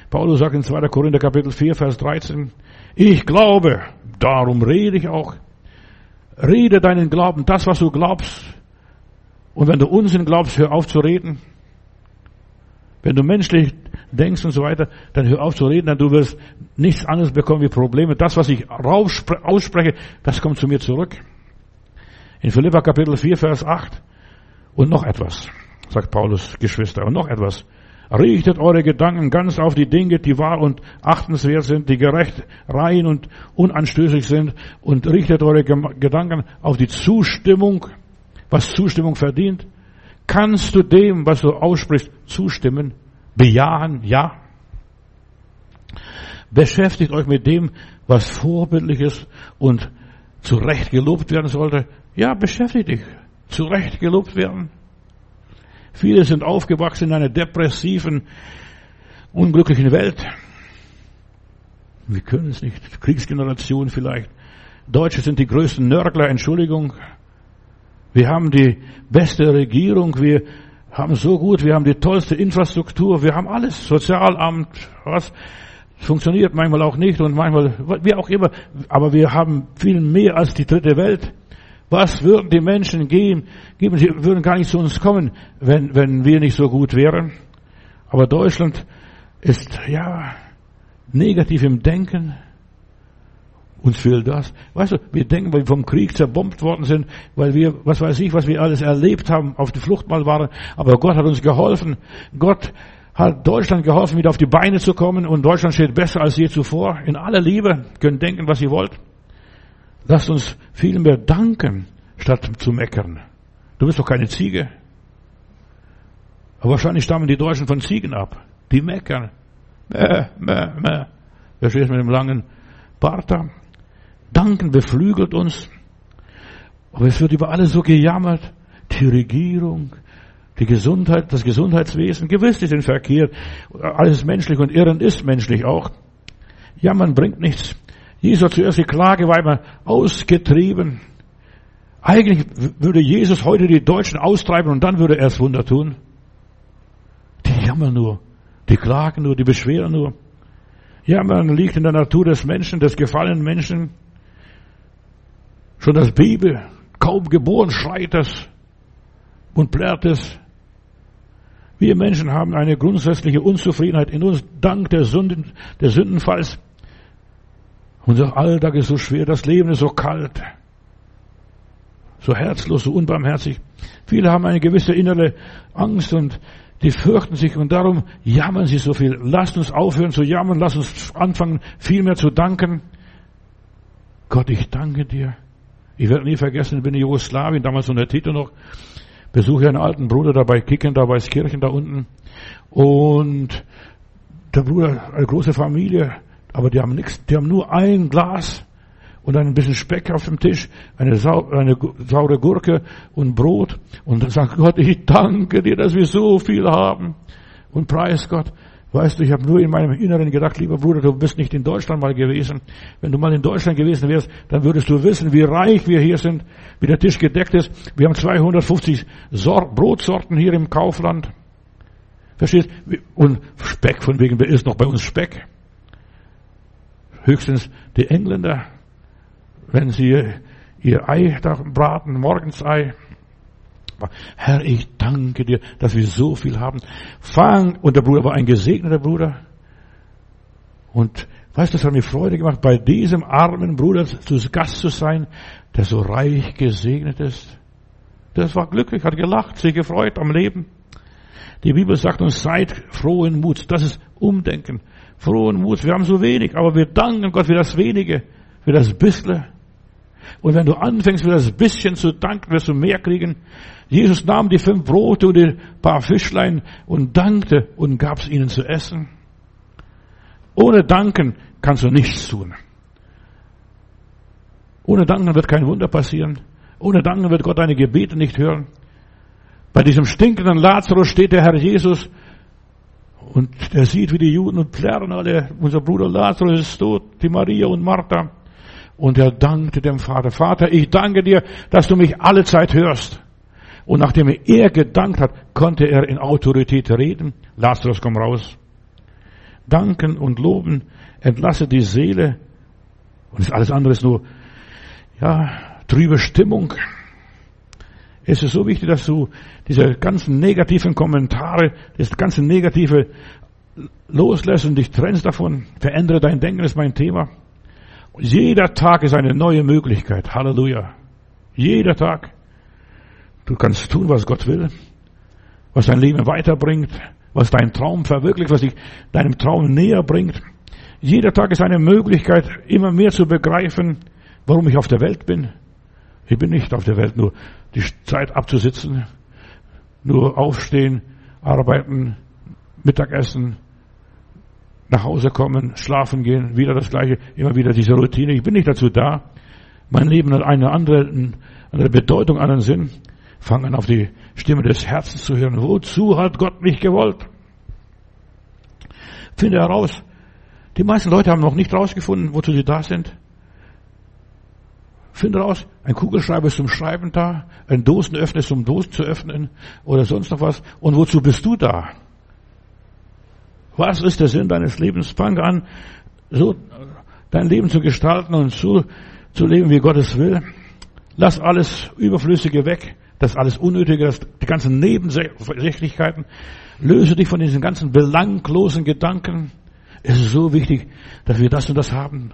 Paulus sagt in 2. Korinther Kapitel 4, Vers 13, ich glaube, darum rede ich auch. Rede deinen Glauben, das, was du glaubst. Und wenn du Unsinn glaubst, hör auf zu reden. Wenn du menschlich denkst und so weiter, dann hör auf zu reden, dann du wirst nichts anderes bekommen wie Probleme. Das, was ich ausspreche, das kommt zu mir zurück. In Philippa Kapitel 4, Vers 8. Und noch etwas, sagt Paulus, Geschwister, und noch etwas. Richtet eure Gedanken ganz auf die Dinge, die wahr und achtenswert sind, die gerecht, rein und unanstößig sind, und richtet eure Gedanken auf die Zustimmung, was Zustimmung verdient. Kannst du dem, was du aussprichst, zustimmen? Bejahen? Ja? Beschäftigt euch mit dem, was vorbildlich ist und zu Recht gelobt werden sollte. Ja, beschäftigt dich. Zu Recht gelobt werden. Viele sind aufgewachsen in einer depressiven, unglücklichen Welt. Wir können es nicht. Kriegsgeneration vielleicht. Deutsche sind die größten Nörgler, Entschuldigung. Wir haben die beste Regierung. Wir haben so gut, wir haben die tollste Infrastruktur, wir haben alles, Sozialamt, was funktioniert manchmal auch nicht und manchmal, wie auch immer, aber wir haben viel mehr als die dritte Welt. Was würden die Menschen geben? geben sie würden gar nicht zu uns kommen, wenn, wenn wir nicht so gut wären. Aber Deutschland ist, ja, negativ im Denken. Uns fehlt das. Weißt du, wir denken, weil wir vom Krieg zerbombt worden sind, weil wir, was weiß ich, was wir alles erlebt haben, auf die Flucht mal waren. Aber Gott hat uns geholfen. Gott hat Deutschland geholfen, wieder auf die Beine zu kommen und Deutschland steht besser als je zuvor. In aller Liebe könnt denken, was ihr wollt. Lasst uns vielmehr danken, statt zu meckern. Du bist doch keine Ziege. Aber wahrscheinlich stammen die Deutschen von Ziegen ab. Die meckern. Mäh, mäh, mäh. Wer steht mit dem langen Bart da? Danken beflügelt uns. Aber es wird über alles so gejammert. Die Regierung, die Gesundheit, das Gesundheitswesen, gewiss ist den Verkehr. Alles menschlich und Irren ist menschlich auch. Jammern bringt nichts. Jesus hat zuerst die Klageweiber ausgetrieben. Eigentlich würde Jesus heute die Deutschen austreiben und dann würde er das Wunder tun. Die jammern nur, die klagen nur, die beschweren nur. Jammern liegt in der Natur des Menschen, des gefallenen Menschen. Schon das Baby, kaum geboren, schreit es und plärrt es. Wir Menschen haben eine grundsätzliche Unzufriedenheit in uns dank der Sünden, des Sündenfalls. Unser Alltag ist so schwer, das Leben ist so kalt, so herzlos, so unbarmherzig. Viele haben eine gewisse innere Angst und die fürchten sich und darum jammern sie so viel. Lasst uns aufhören zu jammern, lasst uns anfangen, viel mehr zu danken. Gott, ich danke dir. Ich werde nie vergessen, ich bin in Jugoslawien, damals unter Titel noch, besuche einen alten Bruder da bei Kicken, da bei Kirchen da unten. Und der Bruder, eine große Familie, aber die haben nichts, die haben nur ein Glas und ein bisschen Speck auf dem Tisch, eine, sau, eine saure Gurke und Brot. Und dann sagt Gott, ich danke dir, dass wir so viel haben. Und preis Gott. Weißt du, ich habe nur in meinem Inneren gedacht, lieber Bruder, du bist nicht in Deutschland mal gewesen. Wenn du mal in Deutschland gewesen wärst, dann würdest du wissen, wie reich wir hier sind, wie der Tisch gedeckt ist. Wir haben 250 Sort Brotsorten hier im Kaufland. Verstehst? Und Speck, von wegen, wer ist noch bei uns Speck? höchstens die Engländer, wenn sie ihr Ei da braten, morgens Ei. Herr, ich danke dir, dass wir so viel haben. Fang, und der Bruder war ein gesegneter Bruder. Und weißt du, es hat mir Freude gemacht, bei diesem armen Bruder zu Gast zu sein, der so reich gesegnet ist. Das war glücklich, hat gelacht, sich gefreut am Leben. Die Bibel sagt uns, seid frohen Muts. Das ist Umdenken frohen Mut. Wir haben so wenig, aber wir danken Gott für das wenige, für das Bissle. Und wenn du anfängst, für das bisschen zu danken, wirst du mehr kriegen. Jesus nahm die fünf Brote und die paar Fischlein und dankte und gab es ihnen zu essen. Ohne Danken kannst du nichts tun. Ohne Danken wird kein Wunder passieren. Ohne Danken wird Gott deine Gebete nicht hören. Bei diesem stinkenden Lazarus steht der Herr Jesus und er sieht, wie die Juden und plärren alle, unser Bruder Lazarus ist tot, die Maria und Martha. Und er dankte dem Vater, Vater, ich danke dir, dass du mich alle Zeit hörst. Und nachdem er gedankt hat, konnte er in Autorität reden. Lazarus, komm raus. Danken und loben entlasse die Seele. Und das alles andere ist nur, ja, trübe Stimmung. Es ist so wichtig, dass du diese ganzen negativen Kommentare, das ganze Negative loslässt und dich trennst davon. Verändere dein Denken, ist mein Thema. Jeder Tag ist eine neue Möglichkeit. Halleluja. Jeder Tag. Du kannst tun, was Gott will, was dein Leben weiterbringt, was dein Traum verwirklicht, was dich deinem Traum näher bringt. Jeder Tag ist eine Möglichkeit, immer mehr zu begreifen, warum ich auf der Welt bin. Ich bin nicht auf der Welt nur die Zeit abzusitzen, nur aufstehen, arbeiten, Mittagessen, nach Hause kommen, schlafen gehen, wieder das Gleiche, immer wieder diese Routine. Ich bin nicht dazu da. Mein Leben hat eine andere, eine Bedeutung, einen Sinn. Fang an, auf die Stimme des Herzens zu hören. Wozu hat Gott mich gewollt? Finde heraus. Die meisten Leute haben noch nicht herausgefunden, wozu sie da sind. Finde raus, ein Kugelschreiber ist zum Schreiben da, ein Dosenöffner ist zum Dosen zu öffnen oder sonst noch was. Und wozu bist du da? Was ist der Sinn deines Lebens? Fang an, so dein Leben zu gestalten und so zu leben, wie Gott es will. Lass alles Überflüssige weg, das alles Unnötige, das, die ganzen Nebensächlichkeiten. Löse dich von diesen ganzen belanglosen Gedanken. Es ist so wichtig, dass wir das und das haben.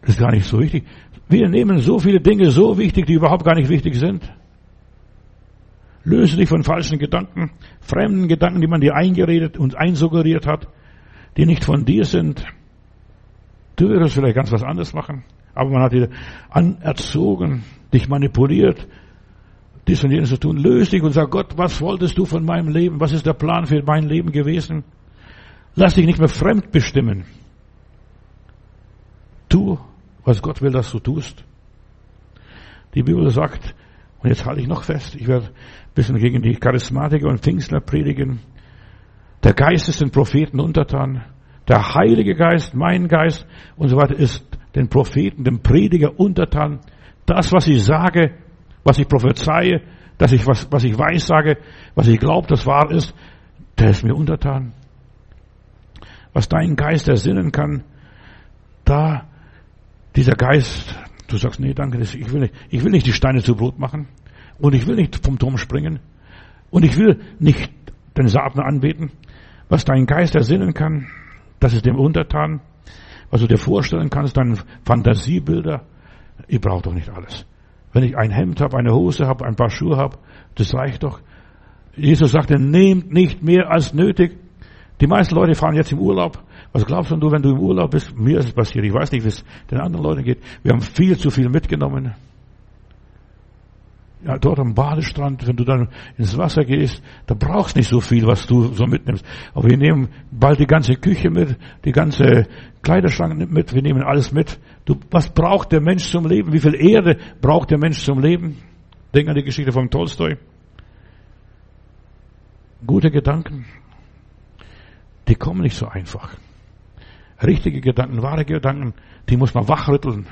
Das ist gar nicht so wichtig. Wir nehmen so viele Dinge so wichtig, die überhaupt gar nicht wichtig sind. Löse dich von falschen Gedanken, fremden Gedanken, die man dir eingeredet und einsuggeriert hat, die nicht von dir sind. Du würdest vielleicht ganz was anderes machen, aber man hat dir anerzogen, dich manipuliert, dies und jenes zu tun. Löse dich und sag Gott, was wolltest du von meinem Leben? Was ist der Plan für mein Leben gewesen? Lass dich nicht mehr fremd bestimmen. Tu, was Gott will, dass du tust. Die Bibel sagt, und jetzt halte ich noch fest, ich werde ein bisschen gegen die Charismatiker und Pfingstler predigen. Der Geist ist den Propheten untertan. Der Heilige Geist, mein Geist und so weiter ist den Propheten, dem Prediger untertan. Das, was ich sage, was ich prophezeie, dass ich was, was ich weiß sage, was ich glaube, das wahr ist, der ist mir untertan. Was dein Geist ersinnen kann, da dieser Geist, du sagst, nee, danke, ich will nicht, ich will nicht die Steine zu Brot machen und ich will nicht vom Turm springen und ich will nicht den Satan anbeten. Was dein Geist ersinnen kann, das ist dem untertan. Was du dir vorstellen kannst, deine Fantasiebilder, ich brauche doch nicht alles. Wenn ich ein Hemd habe, eine Hose habe, ein paar Schuhe habe, das reicht doch. Jesus sagte, nehmt nicht mehr als nötig. Die meisten Leute fahren jetzt im Urlaub was glaubst du, wenn du im Urlaub bist? Mir ist es passiert. Ich weiß nicht, wie es den anderen Leuten geht. Wir haben viel zu viel mitgenommen. Ja, dort am Badestrand, wenn du dann ins Wasser gehst, da brauchst nicht so viel, was du so mitnimmst. Aber wir nehmen bald die ganze Küche mit, die ganze Kleiderschrank mit, wir nehmen alles mit. Du, was braucht der Mensch zum Leben? Wie viel Erde braucht der Mensch zum Leben? Denk an die Geschichte von Tolstoi. Gute Gedanken, die kommen nicht so einfach richtige Gedanken, wahre Gedanken, die muss man wachrütteln.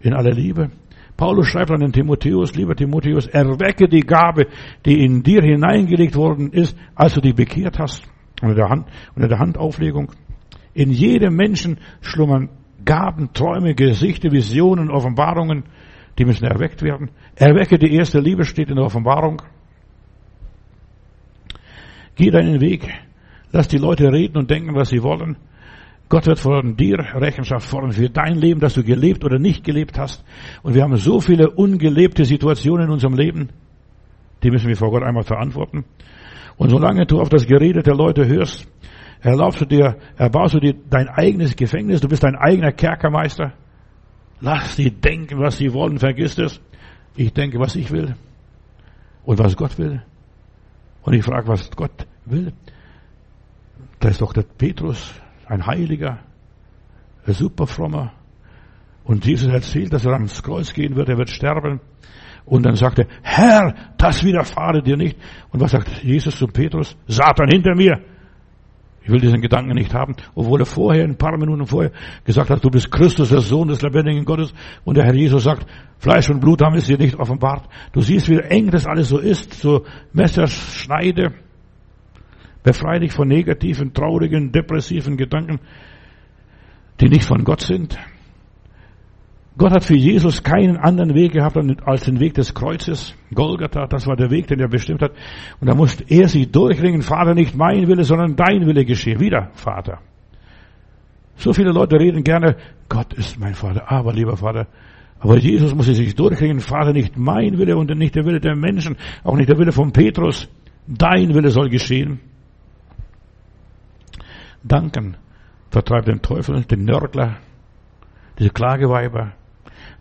In aller Liebe. Paulus schreibt an den Timotheus, lieber Timotheus, erwecke die Gabe, die in dir hineingelegt worden ist, als du dich bekehrt hast, unter der, Hand, unter der Handauflegung. In jedem Menschen schlummern Gaben, Träume, Gesichte, Visionen, Offenbarungen, die müssen erweckt werden. Erwecke die erste Liebe, steht in der Offenbarung. Geh deinen Weg. Lass die Leute reden und denken, was sie wollen. Gott wird von dir Rechenschaft fordern für dein Leben, dass du gelebt oder nicht gelebt hast. Und wir haben so viele ungelebte Situationen in unserem Leben, die müssen wir vor Gott einmal verantworten. Und solange du auf das Gerede der Leute hörst, erlaubst du dir, erbaust du dir dein eigenes Gefängnis, du bist dein eigener Kerkermeister. Lass sie denken, was sie wollen, vergiss es. Ich denke, was ich will und was Gott will. Und ich frage, was Gott will. Da ist doch der Petrus, ein Heiliger, ein super frommer. Und Jesus erzählt, dass er ans Kreuz gehen wird, er wird sterben. Und dann sagt er, Herr, das widerfahre dir nicht. Und was sagt Jesus zu Petrus? Satan hinter mir. Ich will diesen Gedanken nicht haben, obwohl er vorher, ein paar Minuten vorher, gesagt hat, du bist Christus, der Sohn des lebendigen Gottes. Und der Herr Jesus sagt, Fleisch und Blut haben es dir nicht offenbart. Du siehst, wie eng das alles so ist, so Messerschneide. Befreie dich von negativen, traurigen, depressiven Gedanken, die nicht von Gott sind. Gott hat für Jesus keinen anderen Weg gehabt als den Weg des Kreuzes. Golgatha, das war der Weg, den er bestimmt hat. Und da musste er sich durchringen, Vater, nicht mein Wille, sondern dein Wille geschehe. Wieder, Vater. So viele Leute reden gerne, Gott ist mein Vater, aber lieber Vater. Aber Jesus musste sich durchringen, Vater, nicht mein Wille und nicht der Wille der Menschen, auch nicht der Wille von Petrus. Dein Wille soll geschehen. Danken vertreibt den Teufel, den Nörgler, diese Klageweiber.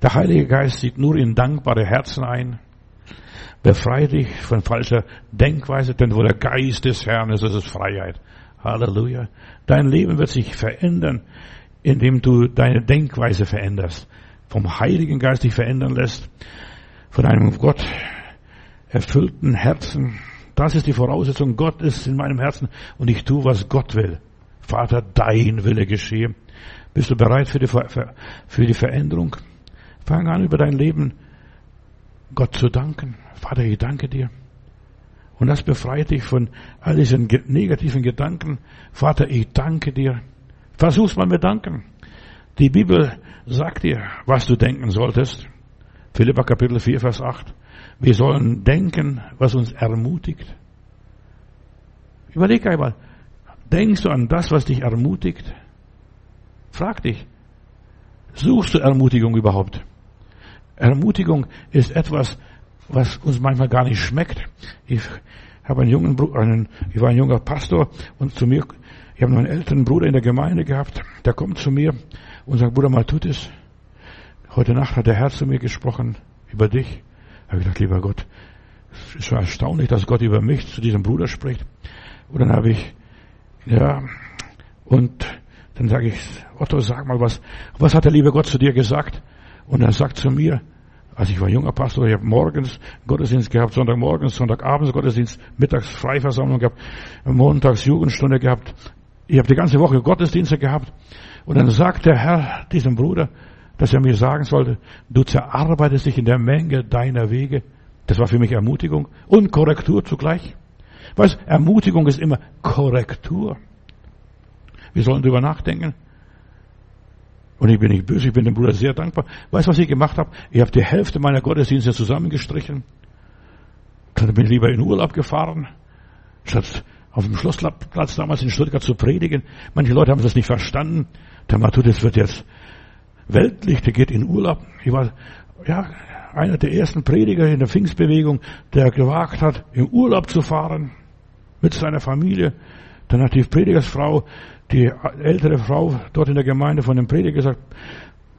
Der Heilige Geist sieht nur in dankbare Herzen ein. Befreie dich von falscher Denkweise, denn wo der Geist des Herrn ist, ist es Freiheit. Halleluja. Dein Leben wird sich verändern, indem du deine Denkweise veränderst. Vom Heiligen Geist dich verändern lässt. Von einem Gott erfüllten Herzen. Das ist die Voraussetzung. Gott ist in meinem Herzen und ich tue, was Gott will. Vater, dein Wille geschehe. Bist du bereit für die, für die Veränderung? Fang an, über dein Leben Gott zu danken. Vater, ich danke dir. Und das befreit dich von all diesen negativen Gedanken. Vater, ich danke dir. Versuch's mal mit Danken. Die Bibel sagt dir, was du denken solltest. Philippa Kapitel 4, Vers 8. Wir sollen denken, was uns ermutigt. Überleg einmal, denkst du an das, was dich ermutigt? Frag dich, suchst du Ermutigung überhaupt? Ermutigung ist etwas, was uns manchmal gar nicht schmeckt. Ich habe einen jungen Bruder, einen, ich war ein junger Pastor und zu mir, ich habe einen älteren Bruder in der Gemeinde gehabt, der kommt zu mir und sagt, Bruder, mal tut es. Heute Nacht hat der Herr zu mir gesprochen über dich. Da habe ich gedacht, lieber Gott, es schon erstaunlich, dass Gott über mich zu diesem Bruder spricht. Und dann habe ich, ja, und dann sage ich, Otto, sag mal was, was hat der liebe Gott zu dir gesagt? Und er sagt zu mir, als ich war junger Pastor, ich habe morgens Gottesdienst gehabt, Sonntagmorgens, Sonntagabends Gottesdienst, mittags Freiversammlung gehabt, montags Jugendstunde gehabt. Ich habe die ganze Woche Gottesdienste gehabt. Und dann sagt der Herr diesem Bruder, dass er mir sagen sollte, du zerarbeitest dich in der Menge deiner Wege. Das war für mich Ermutigung und Korrektur zugleich. Weißt, Ermutigung ist immer Korrektur. Wir sollen drüber nachdenken. Und ich bin nicht böse, ich bin dem Bruder sehr dankbar. Weißt du, was ich gemacht habe? Ich habe die Hälfte meiner Gottesdienste zusammengestrichen. Dann bin ich lieber in Urlaub gefahren, statt auf dem Schlossplatz damals in Stuttgart zu predigen. Manche Leute haben das nicht verstanden. Der Matu, das wird jetzt weltlich, der geht in Urlaub. Ich war, ja, einer der ersten Prediger in der Pfingstbewegung, der gewagt hat, in Urlaub zu fahren mit seiner Familie. Dann hat die Predigersfrau die ältere Frau dort in der Gemeinde von dem Prediger gesagt,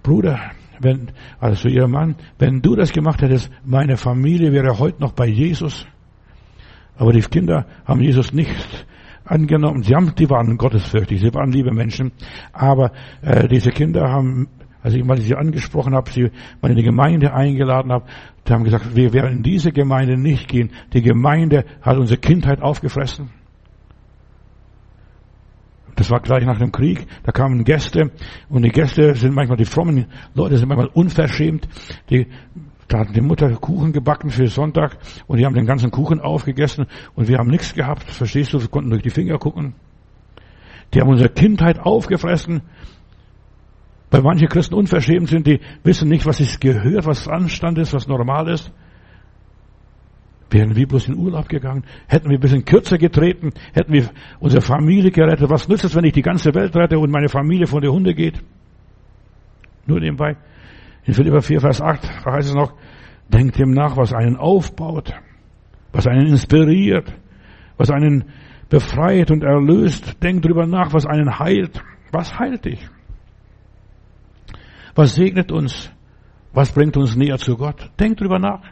Bruder, wenn, also ihr Mann, wenn du das gemacht hättest, meine Familie wäre heute noch bei Jesus. Aber die Kinder haben Jesus nicht angenommen. Sie haben, die waren gottesfürchtig, sie waren liebe Menschen. Aber äh, diese Kinder haben, als ich mal sie angesprochen habe, sie mal in die Gemeinde eingeladen habe, die haben gesagt, wir werden in diese Gemeinde nicht gehen. Die Gemeinde hat unsere Kindheit aufgefressen. Das war gleich nach dem Krieg. Da kamen Gäste und die Gäste sind manchmal die frommen Leute sind manchmal unverschämt. Die, da hat die Mutter Kuchen gebacken für Sonntag und die haben den ganzen Kuchen aufgegessen und wir haben nichts gehabt. Verstehst du? Wir konnten durch die Finger gucken. Die haben unsere Kindheit aufgefressen. Weil manche Christen unverschämt sind, die wissen nicht, was ist gehört, was Anstand ist, was normal ist. Wären wir bloß in Urlaub gegangen, hätten wir ein bisschen kürzer getreten, hätten wir unsere Familie gerettet. Was nützt es, wenn ich die ganze Welt rette und meine Familie von der Hunde geht? Nur nebenbei. In Philippa 4, Vers 8 heißt es noch, denkt dem nach, was einen aufbaut, was einen inspiriert, was einen befreit und erlöst. Denkt drüber nach, was einen heilt. Was heilt dich? Was segnet uns? Was bringt uns näher zu Gott? Denkt drüber nach.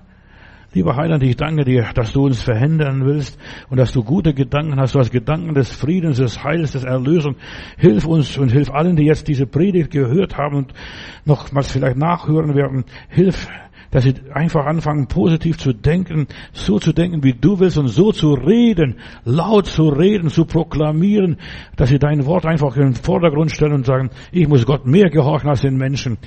Lieber Heiland, ich danke dir, dass du uns verhindern willst und dass du gute Gedanken hast. Du hast Gedanken des Friedens, des Heils, des Erlösung. Hilf uns und hilf allen, die jetzt diese Predigt gehört haben und nochmals vielleicht nachhören werden. Hilf, dass sie einfach anfangen, positiv zu denken, so zu denken, wie du willst und so zu reden, laut zu reden, zu proklamieren, dass sie dein Wort einfach in den Vordergrund stellen und sagen, ich muss Gott mehr gehorchen als den Menschen.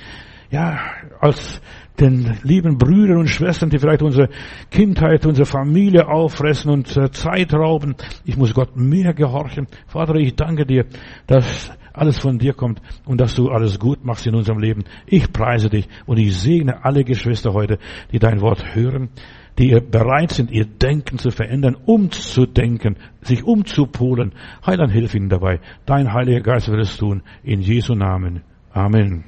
Ja, als den lieben Brüdern und Schwestern, die vielleicht unsere Kindheit, unsere Familie auffressen und Zeit rauben. Ich muss Gott mehr gehorchen. Vater, ich danke dir, dass alles von dir kommt und dass du alles gut machst in unserem Leben. Ich preise dich und ich segne alle Geschwister heute, die dein Wort hören, die bereit sind, ihr Denken zu verändern, umzudenken, sich umzupolen. Heiland, hilf ihnen dabei. Dein Heiliger Geist wird es tun. In Jesu Namen. Amen.